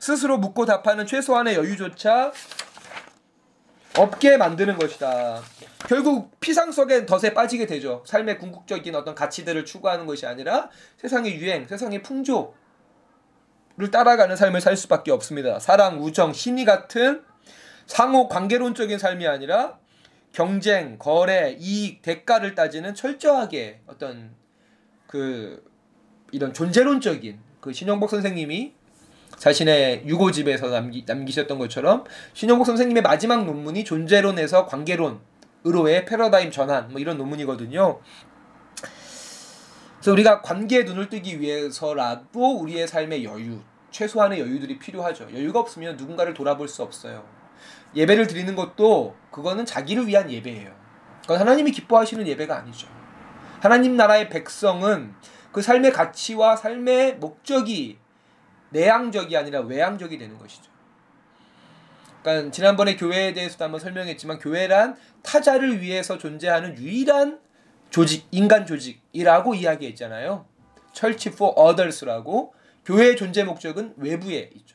스스로 묻고 답하는 최소한의 여유조차 없게 만드는 것이다. 결국 피상 속에 덫에 빠지게 되죠. 삶의 궁극적인 어떤 가치들을 추구하는 것이 아니라 세상의 유행, 세상의 풍조를 따라가는 삶을 살 수밖에 없습니다. 사랑, 우정, 신의 같은 상호 관계론적인 삶이 아니라 경쟁, 거래, 이익, 대가를 따지는 철저하게 어떤 그 이런 존재론적인 그 신영복 선생님이 자신의 유고집에서 남기, 남기셨던 것처럼 신영복 선생님의 마지막 논문이 존재론에서 관계론으로의 패러다임 전환 뭐 이런 논문이거든요. 그래서 우리가 관계에 눈을 뜨기 위해서라도 우리의 삶의 여유, 최소한의 여유들이 필요하죠. 여유가 없으면 누군가를 돌아볼 수 없어요. 예배를 드리는 것도 그거는 자기를 위한 예배예요. 그건 하나님이 기뻐하시는 예배가 아니죠. 하나님 나라의 백성은 그 삶의 가치와 삶의 목적이 내향적이 아니라 외향적이 되는 것이죠. 그러니까 지난번에 교회에 대해서도 한번 설명했지만 교회란 타자를 위해서 존재하는 유일한 조직, 인간 조직이라고 이야기했잖아요. Church for Others라고 교회의 존재 목적은 외부에 있죠.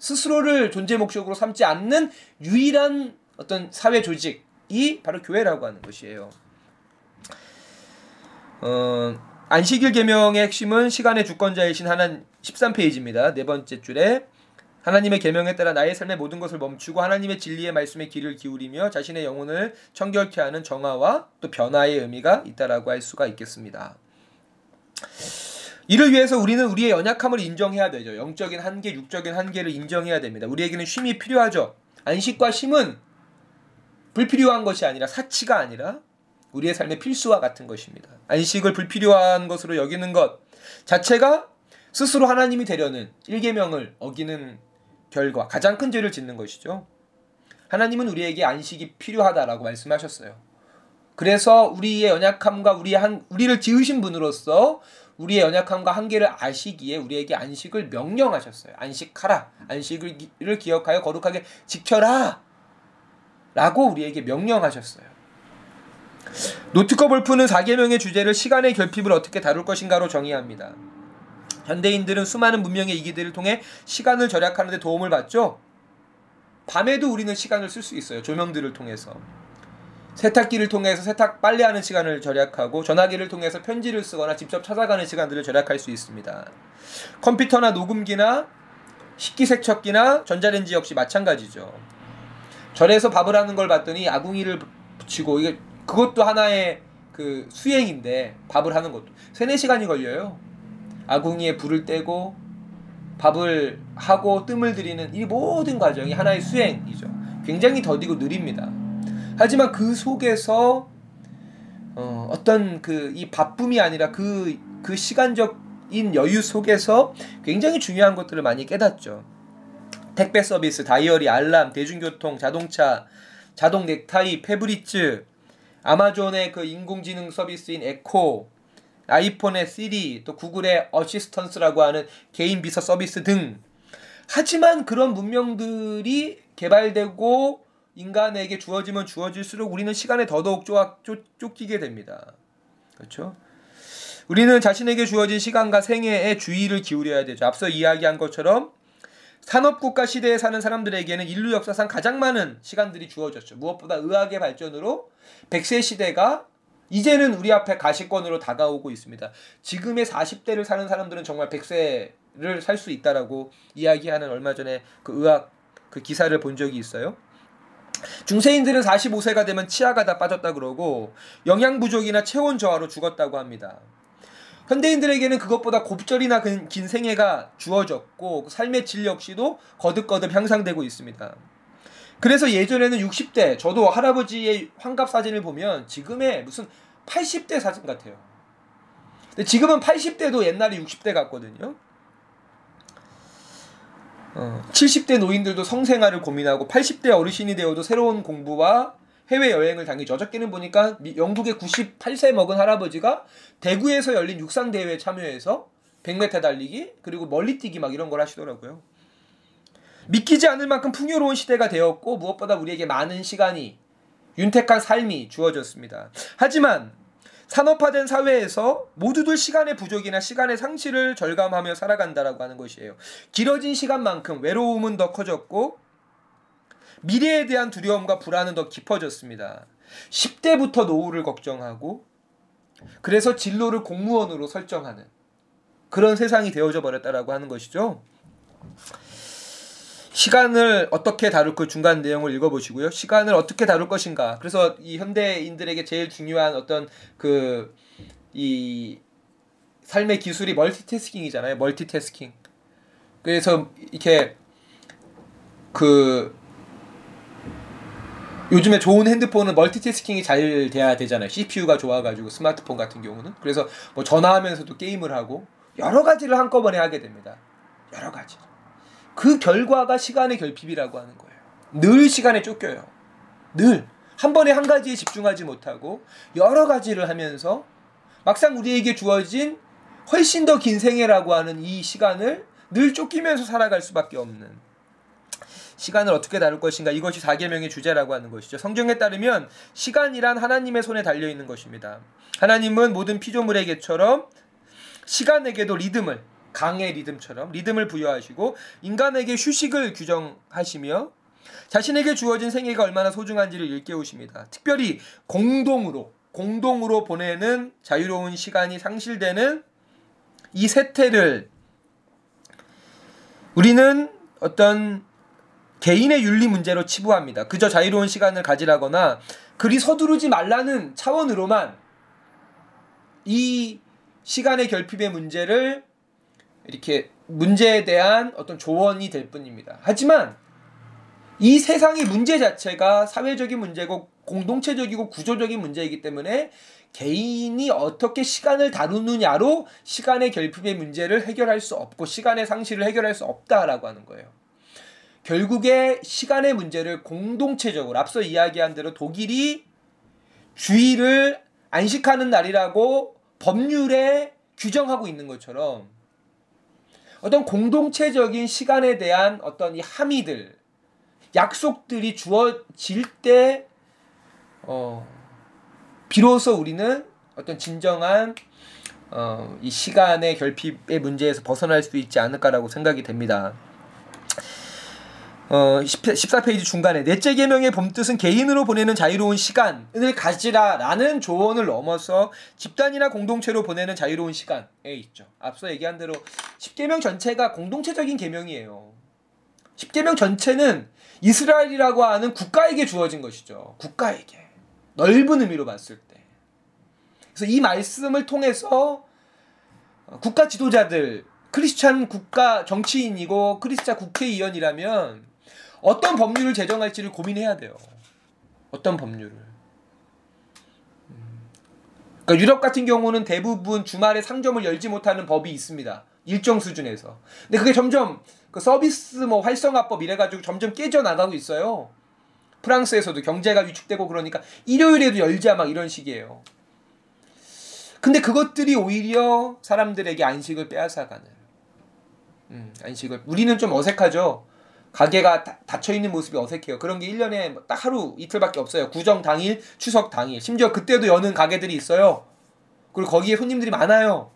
스스로를 존재 목적으로 삼지 않는 유일한 어떤 사회 조직이 바로 교회라고 하는 것이에요. 어, 안식일 계명의 핵심은 시간의 주권자이신 하나님 13페이지입니다. 네 번째 줄에 하나님의 계명에 따라 나의 삶의 모든 것을 멈추고 하나님의 진리의 말씀에 귀를 기울이며 자신의 영혼을 청결케 하는 정화와 또 변화의 의미가 있다라고 할 수가 있겠습니다. 이를 위해서 우리는 우리의 연약함을 인정해야 되죠. 영적인 한계, 육적인 한계를 인정해야 됩니다. 우리에게는 쉼이 필요하죠. 안식과 쉼은 불필요한 것이 아니라 사치가 아니라 우리의 삶의 필수와 같은 것입니다. 안식을 불필요한 것으로 여기는 것 자체가 스스로 하나님이 되려는 일계명을 어기는 결과 가장 큰 죄를 짓는 것이죠. 하나님은 우리에게 안식이 필요하다라고 말씀하셨어요. 그래서 우리의 연약함과 우리의 한, 우리를 지으신 분으로서 우리의 연약함과 한계를 아시기에 우리에게 안식을 명령하셨어요. 안식하라. 안식을 기억하여 거룩하게 지켜라. 라고 우리에게 명령하셨어요. 노트커 볼프는 4계명의 주제를 시간의 결핍을 어떻게 다룰 것인가로 정의합니다. 현대인들은 수많은 문명의 이기들을 통해 시간을 절약하는 데 도움을 받죠. 밤에도 우리는 시간을 쓸 수 있어요. 조명들을 통해서. 세탁기를 통해서 세탁 빨래 하는 시간을 절약하고 전화기를 통해서 편지를 쓰거나 직접 찾아가는 시간들을 절약할 수 있습니다. 컴퓨터나 녹음기나 식기세척기나 전자레인지 역시 마찬가지죠. 절에서 밥을 하는 걸 봤더니 아궁이를 붙이고 이게 그것도 하나의 그 수행인데 밥을 하는 것도 3, 4시간이 걸려요. 아궁이에 불을 떼고 밥을 하고 뜸을 들이는 이 모든 과정이 하나의 수행이죠. 굉장히 더디고 느립니다. 하지만 그 속에서 어, 어떤 그 이 바쁨이 아니라 그, 그 시간적인 여유 속에서 굉장히 중요한 것들을 많이 깨닫죠. 택배 서비스, 다이어리, 알람, 대중교통, 자동차, 자동 넥타이, 페브리즈, 아마존의 그 인공지능 서비스인 에코, 아이폰의 시리, 또 구글의 Assistance라고 하는 개인 비서 서비스 등. 하지만 그런 문명들이 개발되고 인간에게 주어지면 주어질수록 우리는 시간에 더더욱 쫓, 쫓기게 됩니다. 그렇죠? 우리는 자신에게 주어진 시간과 생애에 주의를 기울여야 되죠. 앞서 이야기한 것처럼 산업국가 시대에 사는 사람들에게는 인류 역사상 가장 많은 시간들이 주어졌죠. 무엇보다 의학의 발전으로 100세 시대가 이제는 우리 앞에 가시권으로 다가오고 있습니다. 지금의 40대를 사는 사람들은 정말 100세를 살 수 있다라고 이야기하는 얼마 전에 그 의학 그 기사를 본 적이 있어요. 중세인들은 45세가 되면 치아가 다 빠졌다 그러고 영양 부족이나 체온 저하로 죽었다고 합니다. 현대인들에게는 그것보다 곱절이나 긴 생애가 주어졌고 삶의 질 역시도 거듭거듭 향상되고 있습니다. 그래서 예전에는 60대 저도 할아버지의 환갑 사진을 보면 지금의 무슨 80대 사진 같아요. 근데 지금은 80대도 옛날에 60대 같거든요. 어, 70대 노인들도 성생활을 고민하고 80대 어르신이 되어도 새로운 공부와 해외 여행을 당기죠. 어저께는 보니까 영국의 98세 먹은 할아버지가 대구에서 열린 육상 대회에 참여해서 100m 달리기 그리고 멀리뛰기 막 이런 걸 하시더라고요. 믿기지 않을 만큼 풍요로운 시대가 되었고 무엇보다 우리에게 많은 시간이 윤택한 삶이 주어졌습니다. 하지만 산업화된 사회에서 모두들 시간의 부족이나 시간의 상실을 절감하며 살아간다라고 하는 것이에요. 길어진 시간만큼 외로움은 더 커졌고 미래에 대한 두려움과 불안은 더 깊어졌습니다. 10대부터 노후를 걱정하고 그래서 진로를 공무원으로 설정하는 그런 세상이 되어져 버렸다라고 하는 것이죠. 시간을 어떻게 다룰 그 중간 내용을 읽어보시고요. 시간을 어떻게 다룰 것인가. 그래서 이 현대인들에게 제일 중요한 어떤 그 이 삶의 기술이 멀티태스킹이잖아요. 멀티태스킹. 그래서 이렇게 그 요즘에 좋은 핸드폰은 멀티태스킹이 잘 돼야 되잖아요. CPU가 좋아가지고 스마트폰 같은 경우는 그래서 뭐 전화하면서도 게임을 하고 여러 가지를 한꺼번에 하게 됩니다. 여러 가지. 그 결과가 시간의 결핍이라고 하는 거예요. 늘 시간에 쫓겨요. 늘. 한 번에 한 가지에 집중하지 못하고 여러 가지를 하면서 막상 우리에게 주어진 훨씬 더 긴 생애라고 하는 이 시간을 늘 쫓기면서 살아갈 수밖에 없는 시간을 어떻게 다룰 것인가 이것이 사계명의 주제라고 하는 것이죠. 성경에 따르면 시간이란 하나님의 손에 달려 있는 것입니다. 하나님은 모든 피조물에게처럼 시간에게도 리듬을 강의 리듬처럼 리듬을 부여하시고 인간에게 휴식을 규정하시며 자신에게 주어진 생애가 얼마나 소중한지를 일깨우십니다. 특별히 공동으로 공동으로 보내는 자유로운 시간이 상실되는 이 세태를 우리는 어떤 개인의 윤리 문제로 치부합니다. 그저 자유로운 시간을 가지라거나 그리 서두르지 말라는 차원으로만 이 시간의 결핍의 문제를 이렇게 문제에 대한 어떤 조언이 될 뿐입니다. 하지만 이 세상의 문제 자체가 사회적인 문제고 공동체적이고 구조적인 문제이기 때문에 개인이 어떻게 시간을 다루느냐로 시간의 결핍의 문제를 해결할 수 없고 시간의 상실을 해결할 수 없다라고 하는 거예요. 결국에 시간의 문제를 공동체적으로 앞서 이야기한 대로 독일이 주의를 안식하는 날이라고 법률에 규정하고 있는 것처럼 어떤 공동체적인 시간에 대한 어떤 이 함의들, 약속들이 주어질 때, 어, 비로소 우리는 어떤 진정한 어, 이 시간의 결핍의 문제에서 벗어날 수 있지 않을까라고 생각이 됩니다. 어, 14페이지 중간에 넷째 계명의 봄뜻은 개인으로 보내는 자유로운 시간을 가지라라는 조언을 넘어서 집단이나 공동체로 보내는 자유로운 시간에 있죠. 앞서 얘기한 대로 10계명 전체가 공동체적인 계명이에요. 10계명 전체는 이스라엘이라고 하는 국가에게 주어진 것이죠. 국가에게. 넓은 의미로 봤을 때. 그래서 이 말씀을 통해서 국가 지도자들 크리스찬 국가 정치인이고 크리스찬 국회의원이라면 어떤 법률을 제정할지를 고민해야 돼요. 어떤 법률을. 음. 그러니까 유럽 같은 경우는 대부분 주말에 상점을 열지 못하는 법이 있습니다. 일정 수준에서. 근데 그게 점점 그 서비스 뭐 활성화법 이래가지고 점점 깨져 나가고 있어요. 프랑스에서도 경제가 위축되고 그러니까 일요일에도 열자 막 이런 식이에요. 근데 그것들이 오히려 사람들에게 안식을 빼앗아가는. 음, 안식을. 우리는 좀 어색하죠. 가게가 닫혀 있는 모습이 어색해요. 그런 게 1년에 딱 하루 이틀밖에 없어요. 구정 당일, 추석 당일. 심지어 그때도 여는 가게들이 있어요. 그리고 거기에 손님들이 많아요.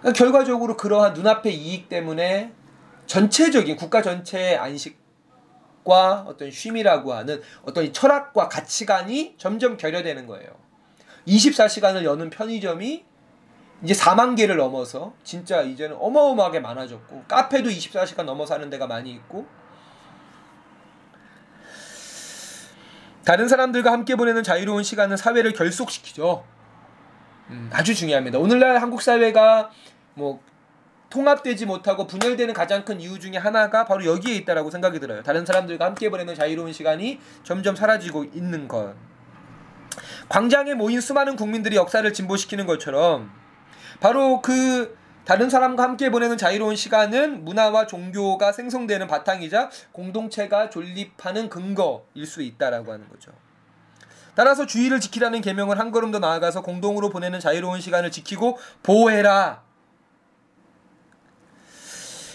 그러니까 결과적으로 그러한 눈앞의 이익 때문에 전체적인 국가 전체의 안식과 어떤 쉼이라고 하는 어떤 철학과 가치관이 점점 결여되는 거예요. 24시간을 여는 편의점이 이제 4만 개를 넘어서 진짜 이제는 어마어마하게 많아졌고 카페도 24시간 넘어서 하는 데가 많이 있고 다른 사람들과 함께 보내는 자유로운 시간은 사회를 결속시키죠. 음, 아주 중요합니다. 오늘날 한국 사회가 뭐 통합되지 못하고 분열되는 가장 큰 이유 중에 하나가 바로 여기에 있다라고 생각이 들어요. 다른 사람들과 함께 보내는 자유로운 시간이 점점 사라지고 있는 것. 광장에 모인 수많은 국민들이 역사를 진보시키는 것처럼 바로 그 다른 사람과 함께 보내는 자유로운 시간은 문화와 종교가 생성되는 바탕이자 공동체가 존립하는 근거일 수 있다라고 하는 거죠. 따라서 주의를 지키라는 계명을 한 걸음 더 나아가서 공동으로 보내는 자유로운 시간을 지키고 보호해라.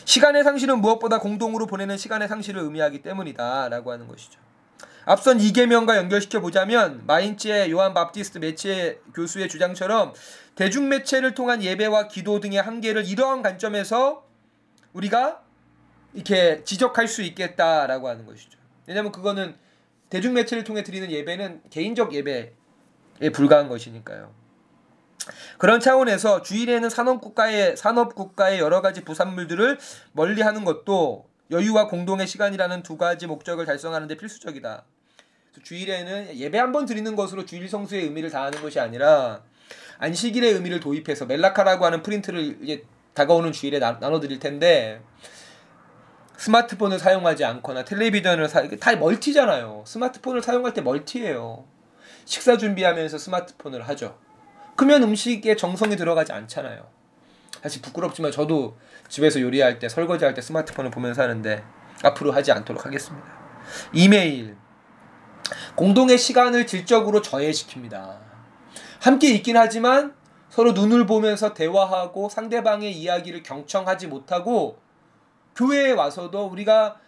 시간의 상실은 무엇보다 공동으로 보내는 시간의 상실을 의미하기 때문이다라고 하는 것이죠. 앞선 이계명과 연결시켜 보자면 마인츠의 요한 밥티스트 매체 교수의 주장처럼 대중 매체를 통한 예배와 기도 등의 한계를 이러한 관점에서 우리가 이렇게 지적할 수 있겠다라고 하는 것이죠. 왜냐하면 그거는 대중 매체를 통해 드리는 예배는 개인적 예배에 불과한 것이니까요. 그런 차원에서 주일에는 산업국가의 산업국가의 여러 가지 부산물들을 멀리하는 것도 여유와 공동의 시간이라는 두 가지 목적을 달성하는데 필수적이다. 주일에는 예배 한 번 드리는 것으로 주일 성수의 의미를 다하는 것이 아니라 안식일의 의미를 도입해서 멜라카라고 하는 프린트를 이제 다가오는 주일에 나, 나눠 드릴 텐데 스마트폰을 사용하지 않거나 텔레비전을 사, 다 멀티잖아요. 스마트폰을 사용할 때 멀티예요. 식사 준비하면서 스마트폰을 하죠. 그러면 음식에 정성이 들어가지 않잖아요. 사실 부끄럽지만 저도 집에서 요리할 때 설거지할 때 스마트폰을 보면서 하는데 앞으로 하지 않도록 하겠습니다. 이메일 공동의 시간을 질적으로 저해시킵니다. 함께 있긴 하지만 서로 눈을 보면서 대화하고 상대방의 이야기를 경청하지 못하고 교회에 와서도 우리가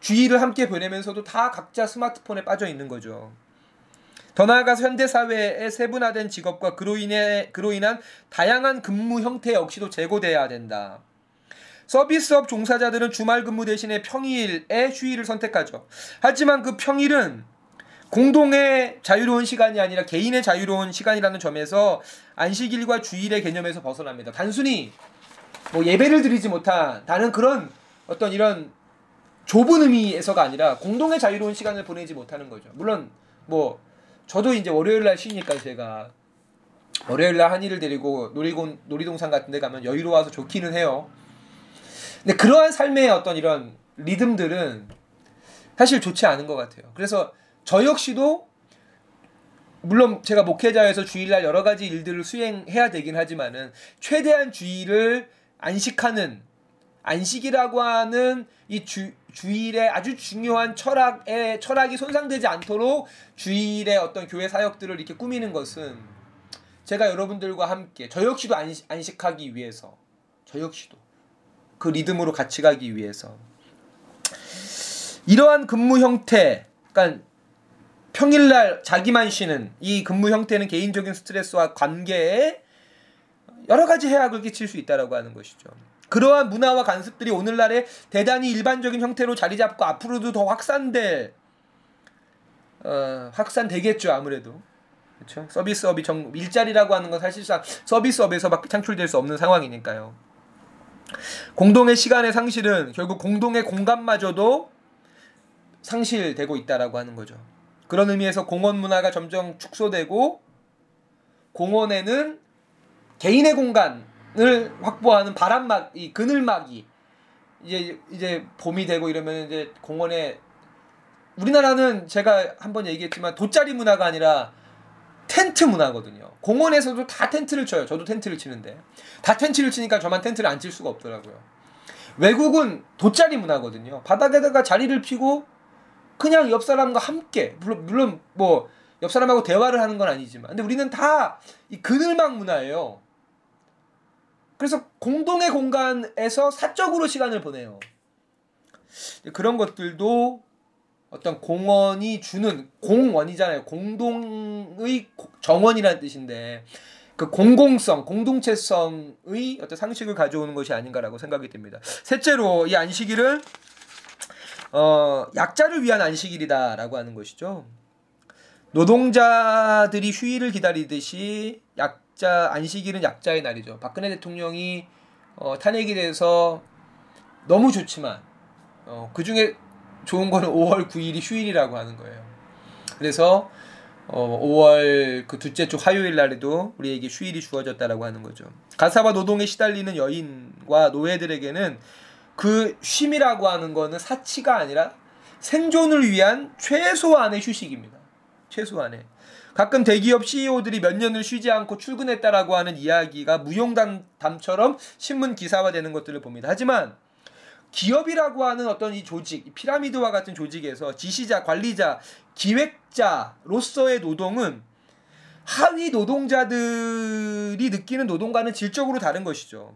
주의를 함께 보내면서도 다 각자 스마트폰에 빠져 있는 거죠. 더 나아가서 현대 사회의 세분화된 직업과 그로 인해 그로 인한 다양한 근무 형태 역시도 제고돼야 된다. 서비스업 종사자들은 주말 근무 대신에 평일에 휴일을 선택하죠. 하지만 그 평일은 공동의 자유로운 시간이 아니라 개인의 자유로운 시간이라는 점에서 안식일과 주일의 개념에서 벗어납니다. 단순히 뭐 예배를 드리지 못한 다른 그런 어떤 이런 좁은 의미에서가 아니라 공동의 자유로운 시간을 보내지 못하는 거죠. 물론 뭐 저도 이제 월요일 날 쉬니까 제가 월요일 날 한이를 데리고 놀이공 놀이동산 같은 데 가면 여유로워서 좋기는 해요. 근데 그러한 삶의 어떤 이런 리듬들은 사실 좋지 않은 것 같아요. 그래서 저 역시도 물론 제가 목회자에서 주일날 여러 가지 일들을 수행해야 되긴 하지만은 최대한 주일을 안식하는 안식이라고 하는 이 주, 주일의 아주 중요한 철학의 철학이 손상되지 않도록 주일의 어떤 교회 사역들을 이렇게 꾸미는 것은 제가 여러분들과 함께 저 역시도 안식, 안식하기 위해서 저 역시도 그 리듬으로 같이 가기 위해서 이러한 근무 형태 그러니까 평일날 자기만 쉬는 이 근무 형태는 개인적인 스트레스와 관계에 여러 가지 해악을 끼칠 수 있다라고 하는 것이죠. 그러한 문화와 관습들이 오늘날에 대단히 일반적인 형태로 자리 잡고 앞으로도 더 확산될 어, 확산되겠죠 아무래도. 그렇죠 서비스업이 정 일자리라고 하는 건 사실상 서비스업에서밖에 창출될 수 없는 상황이니까요. 공동의 시간의 상실은 결국 공동의 공간마저도 상실되고 있다라고 하는 거죠 그런 의미에서 공원 문화가 점점 축소되고 공원에는 개인의 공간 을 확보하는 바람막 이 그늘막이 이제 이제 봄이 되고 이러면 이제 공원에 우리나라는 제가 한번 얘기했지만 돗자리 문화가 아니라 텐트 문화거든요. 공원에서도 다 텐트를 쳐요. 저도 텐트를 치는데 다 텐트를 치니까 저만 텐트를 안 칠 수가 없더라고요. 외국은 돗자리 문화거든요. 바닥에다가 자리를 피고 그냥 옆 사람과 함께 물론 물론 뭐 옆 사람하고 대화를 하는 건 아니지만 근데 우리는 다 이 그늘막 문화예요. 그래서 공동의 공간에서 사적으로 시간을 보내요. 그런 것들도 어떤 공원이 주는 공원이잖아요. 공동의 정원이라는 뜻인데 그 공공성, 공동체성의 어떤 상식을 가져오는 것이 아닌가라고 생각이 듭니다. 셋째로 이 안식일은 어, 약자를 위한 안식일이다라고 하는 것이죠. 노동자들이 휴일을 기다리듯이 약 약자 안식일은 약자의 날이죠. 박근혜 대통령이 어, 탄핵이 돼서 너무 좋지만 어, 그 중에 좋은 거는 5월 9일이 휴일이라고 하는 거예요. 그래서 어, 5월 그 둘째 주 화요일 날에도 우리에게 휴일이 주어졌다라고 하는 거죠. 가사와 노동에 시달리는 여인과 노예들에게는 그 쉼이라고 하는 거는 사치가 아니라 생존을 위한 최소한의 휴식입니다. 최소한의. 가끔 대기업 CEO들이 몇 년을 쉬지 않고 출근했다라고 하는 이야기가 무용담처럼 신문 기사화되는 것들을 봅니다. 하지만 기업이라고 하는 어떤 이 조직, 피라미드와 같은 조직에서 지시자, 관리자, 기획자로서의 노동은 하위 노동자들이 느끼는 노동과는 질적으로 다른 것이죠.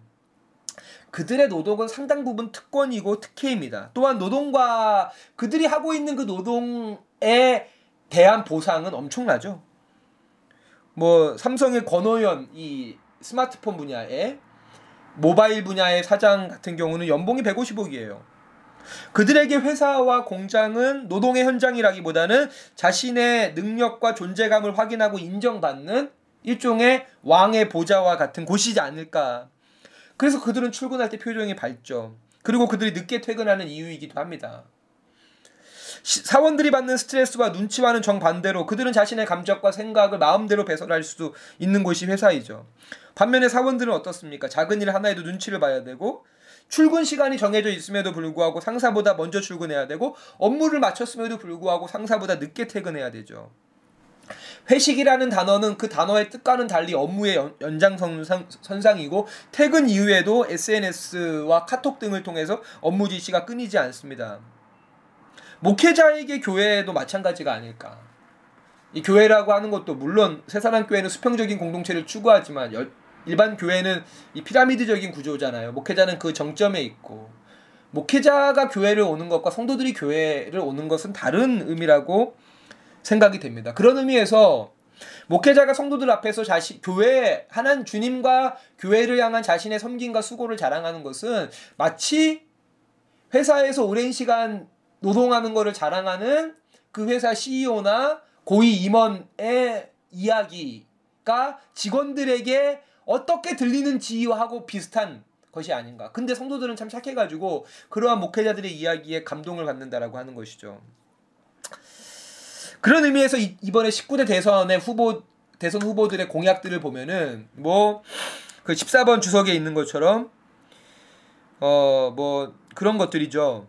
그들의 노동은 상당 부분 특권이고 특혜입니다. 또한 노동과 그들이 하고 있는 그 노동에 대한 보상은 엄청나죠. 뭐 삼성의 권호연 이 스마트폰 분야에 모바일 분야의 사장 같은 경우는 연봉이 150억이에요. 그들에게 회사와 공장은 노동의 현장이라기보다는 자신의 능력과 존재감을 확인하고 인정받는 일종의 왕의 보좌와 같은 곳이지 않을까. 그래서 그들은 출근할 때 표정이 밝죠. 그리고 그들이 늦게 퇴근하는 이유이기도 합니다. 사원들이 받는 스트레스와 눈치와는 정반대로 그들은 자신의 감정과 생각을 마음대로 배설할 수 있는 곳이 회사이죠. 반면에 사원들은 어떻습니까? 작은 일 하나에도 눈치를 봐야 되고 출근 시간이 정해져 있음에도 불구하고 상사보다 먼저 출근해야 되고 업무를 마쳤음에도 불구하고 상사보다 늦게 퇴근해야 되죠. 회식이라는 단어는 그 단어의 뜻과는 달리 업무의 연 장선상, 이고 퇴근 이후에도 SNS와 카톡 등을 통해서 업무 지시가 끊이지 않습니다. 목회자에게 교회도 마찬가지가 아닐까. 이 교회라고 하는 것도 물론 새사랑 교회는 수평적인 공동체를 추구하지만 일반 교회는 이 피라미드적인 구조잖아요. 목회자는 그 정점에 있고 목회자가 교회를 오는 것과 성도들이 교회를 오는 것은 다른 의미라고 생각이 됩니다. 그런 의미에서 목회자가 성도들 앞에서 자신 교회 하나님 주님과 교회를 향한 자신의 섬김과 수고를 자랑하는 것은 마치 회사에서 오랜 시간 노동하는 것을 자랑하는 그 회사 CEO나 고위 임원의 이야기가 직원들에게 어떻게 들리는지하고 비슷한 것이 아닌가. 근데 성도들은 참 착해가지고 그러한 목회자들의 이야기에 감동을 갖는다라고 하는 것이죠. 그런 의미에서 이, 번에 19대 대선의 후보 대선 후보들의 공약들을 보면은 뭐 그 14번 주석에 있는 것처럼 어 뭐 그런 것들이죠.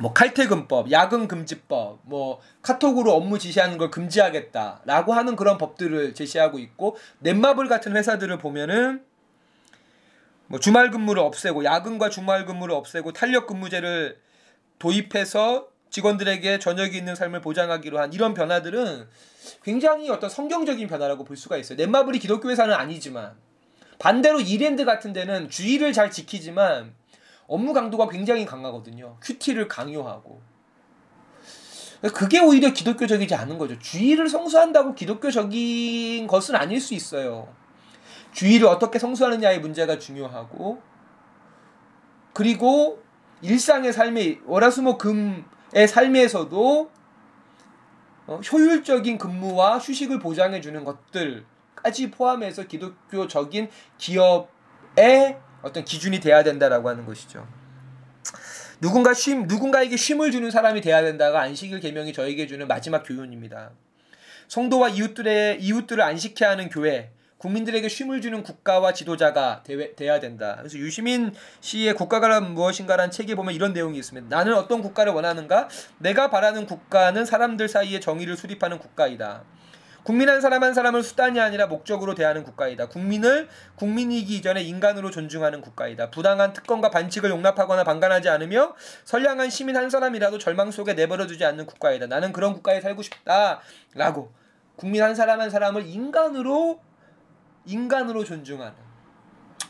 뭐 칼퇴근법, 야근 금지법, 뭐 카톡으로 업무 지시하는 걸 금지하겠다라고 하는 그런 법들을 제시하고 있고 넷마블 같은 회사들을 보면은 뭐 주말 근무를 없애고 야근과 주말 근무를 없애고 탄력 근무제를 도입해서 직원들에게 저녁이 있는 삶을 보장하기로 한 이런 변화들은 굉장히 어떤 성경적인 변화라고 볼 수가 있어요. 넷마블이 기독교 회사는 아니지만 반대로 이랜드 같은 데는 주의를 잘 지키지만 업무 강도가 굉장히 강하거든요. 큐티를 강요하고. 그게 오히려 기독교적이지 않은 거죠. 주의를 성수한다고 기독교적인 것은 아닐 수 있어요. 주의를 어떻게 성수하느냐의 문제가 중요하고, 그리고 일상의 삶의 월화수목금의 삶에서도 어, 효율적인 근무와 휴식을 보장해 주는 것들까지 포함해서 기독교적인 기업의 어떤 기준이 돼야 된다라고 하는 것이죠. 누군가 쉼 누군가에게 쉼을 주는 사람이 돼야 된다가 안식일 계명이 저에게 주는 마지막 교훈입니다. 성도와 이웃들의 이웃들을 안식케 하는 교회, 국민들에게 쉼을 주는 국가와 지도자가 되, 돼야 된다. 그래서 유시민 씨의 국가가 무엇인가라는 책에 보면 이런 내용이 있습니다. 나는 어떤 국가를 원하는가? 내가 바라는 국가는 사람들 사이에 정의를 수립하는 국가이다. 국민 한 사람 한 사람을 수단이 아니라 목적으로 대하는 국가이다. 국민을 국민이기 이전에 인간으로 존중하는 국가이다. 부당한 특권과 반칙을 용납하거나 방관하지 않으며 선량한 시민 한 사람이라도 절망 속에 내버려두지 않는 국가이다. 나는 그런 국가에 살고 싶다 라고 국민 한 사람 한 사람을 인간으로 인간으로 존중하는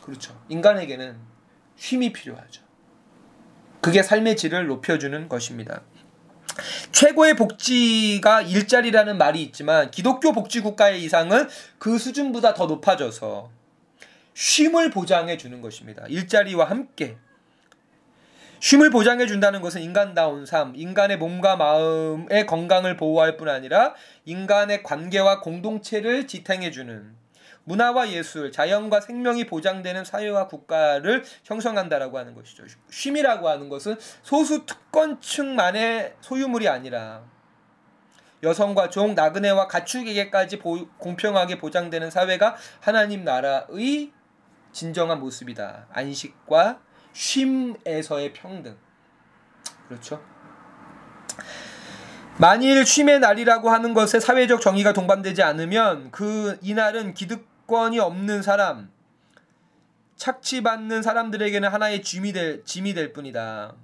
그렇죠. 인간에게는 쉼이 필요하죠. 그게 삶의 질을 높여주는 것입니다. 최고의 복지가 일자리라는 말이 있지만 기독교 복지 국가의 이상은 그 수준보다 더 높아져서 쉼을 보장해 주는 것입니다. 일자리와 함께 쉼을 보장해 준다는 것은 인간다운 삶, 인간의 몸과 마음의 건강을 보호할 뿐 아니라 인간의 관계와 공동체를 지탱해 주는 문화와 예술, 자연과 생명이 보장되는 사회와 국가를 형성한다라고 하는 것이죠. 쉼이라고 하는 것은 소수 특권층만의 소유물이 아니라 여성과 종, 나그네와 가축에게까지 보, 공평하게 보장되는 사회가 하나님 나라의 진정한 모습이다. 안식과 쉼에서의 평등. 그렇죠? 만일 쉼의 날이라고 하는 것에 사회적 정의가 동반되지 않으면 그 이날은 기득 특권이 없는 사람, 착취받는 사람들에게는 하나의 짐이 될, 짐이 될 뿐이다.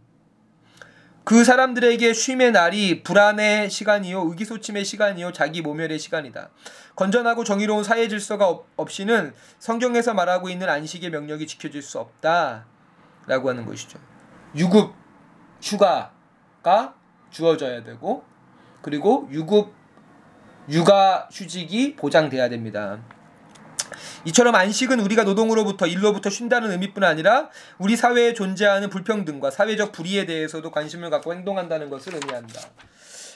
그 사람들에게 쉼의 날이 불안의 시간이요, 의기소침의 시간이요, 자기 모멸의 시간이다. 건전하고 정의로운 사회 질서가 없이는 성경에서 말하고 있는 안식의 명령이 지켜질 수 없다. 라고 하는 것이죠. 유급 휴가가 주어져야 되고, 그리고 유급 육아 휴직이 보장돼야 됩니다. 이처럼 안식은 우리가 노동으로부터 일로부터 쉰다는 의미뿐 아니라 우리 사회에 존재하는 불평등과 사회적 불의에 대해서도 관심을 갖고 행동한다는 것을 의미한다.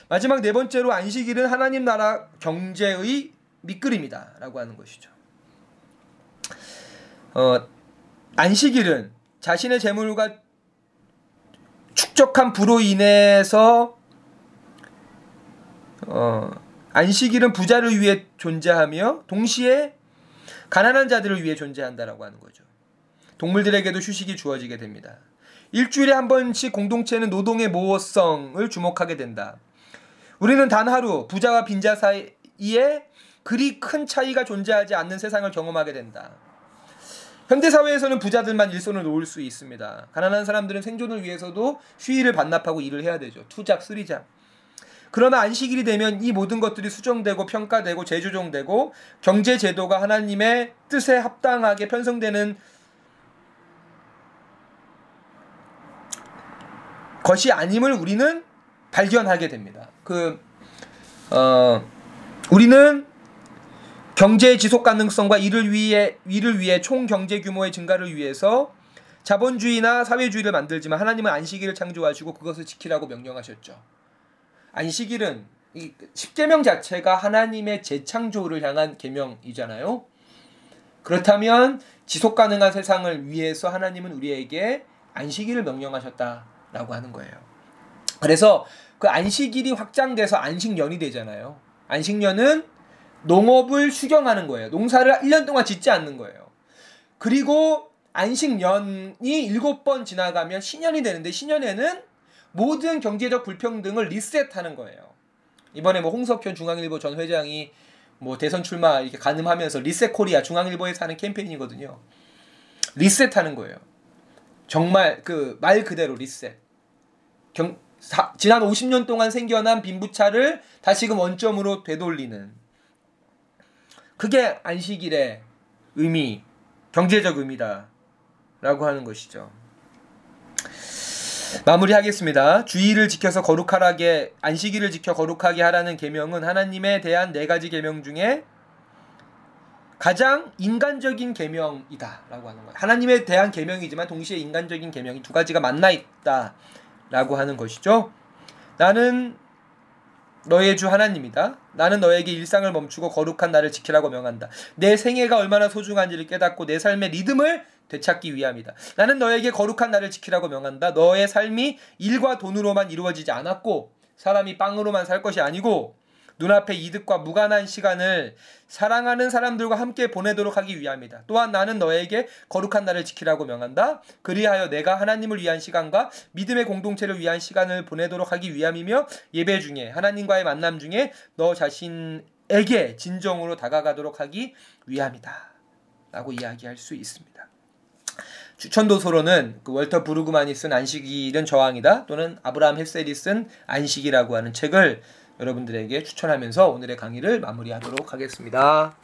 마지막 네 번째로 안식일은 하나님 나라 경제의 밑그림이다라고 하는 것이죠. 어, 안식일은 자신의 재물과 축적한 부로 인해서 어, 안식일은 부자를 위해 존재하며 동시에 가난한 자들을 위해 존재한다라고 하는 거죠. 동물들에게도 휴식이 주어지게 됩니다. 일주일에 한 번씩 공동체는 노동의 모호성을 주목하게 된다. 우리는 단 하루 부자와 빈자 사이에 그리 큰 차이가 존재하지 않는 세상을 경험하게 된다. 현대 사회에서는 부자들만 일손을 놓을 수 있습니다. 가난한 사람들은 생존을 위해서도 휴일을 반납하고 일을 해야 되죠. 투잡, 쓰리잡. 그러나 안식일이 되면 이 모든 것들이 수정되고 평가되고 재조정되고 경제 제도가 하나님의 뜻에 합당하게 편성되는 것이 아님을 우리는 발견하게 됩니다. 그, 어, 우리는 경제의 지속 가능성과 이를 위해, 이를 위해 총 경제 규모의 증가를 위해서 자본주의나 사회주의를 만들지만 하나님은 안식일을 창조하시고 그것을 지키라고 명령하셨죠. 안식일은 이 십계명 자체가 하나님의 재창조를 향한 계명이잖아요. 그렇다면 지속 가능한 세상을 위해서 하나님은 우리에게 안식일을 명령하셨다라고 하는 거예요. 그래서 그 안식일이 확장돼서 안식년이 되잖아요. 안식년은 농업을 수경하는 거예요. 농사를 1년 동안 짓지 않는 거예요. 그리고 안식년이 7번 지나가면 신년이 되는데 신년에는 모든 경제적 불평등을 리셋하는 거예요. 이번에 뭐 홍석현 중앙일보 전 회장이 뭐 대선 출마 이렇게 가늠하면서 리셋 코리아 중앙일보에서 하는 캠페인이거든요. 리셋하는 거예요. 정말 그 말 그대로 리셋. 경, 사, 지난 50년 동안 생겨난 빈부차를 다시금 원점으로 되돌리는 그게 안식일의 의미, 경제적 의미다라고 하는 것이죠. 마무리하겠습니다. 주의를 지켜서 거룩하게 안식일을 지켜 거룩하게 하라는 계명은 하나님에 대한 네 가지 계명 중에 가장 인간적인 계명이다라고 하는 거예요. 하나님에 대한 계명이지만 동시에 인간적인 계명이 두 가지가 만나 있다라고 하는 것이죠. 나는 너의 주 하나님이다. 나는 너에게 일상을 멈추고 거룩한 나를 지키라고 명한다. 내 생애가 얼마나 소중한지를 깨닫고 내 삶의 리듬을 되찾기 위함이다. 나는 너에게 거룩한 나를 지키라고 명한다. 너의 삶이 일과 돈으로만 이루어지지 않았고 사람이 빵으로만 살 것이 아니고 눈앞의 이득과 무관한 시간을 사랑하는 사람들과 함께 보내도록 하기 위함이다. 또한 나는 너에게 거룩한 날을 지키라고 명한다. 그리하여 내가 하나님을 위한 시간과 믿음의 공동체를 위한 시간을 보내도록 하기 위함이며 예배 중에 하나님과의 만남 중에 너 자신에게 진정으로 다가가도록 하기 위함이다. 라고 이야기할 수 있습니다. 추천 도서로는 그 월터 브루그만이 쓴 안식일은 저항이다 또는 아브라함 헬셀이 쓴 안식이라고 하는 책을 여러분들에게 추천하면서 오늘의 강의를 마무리하도록 하겠습니다.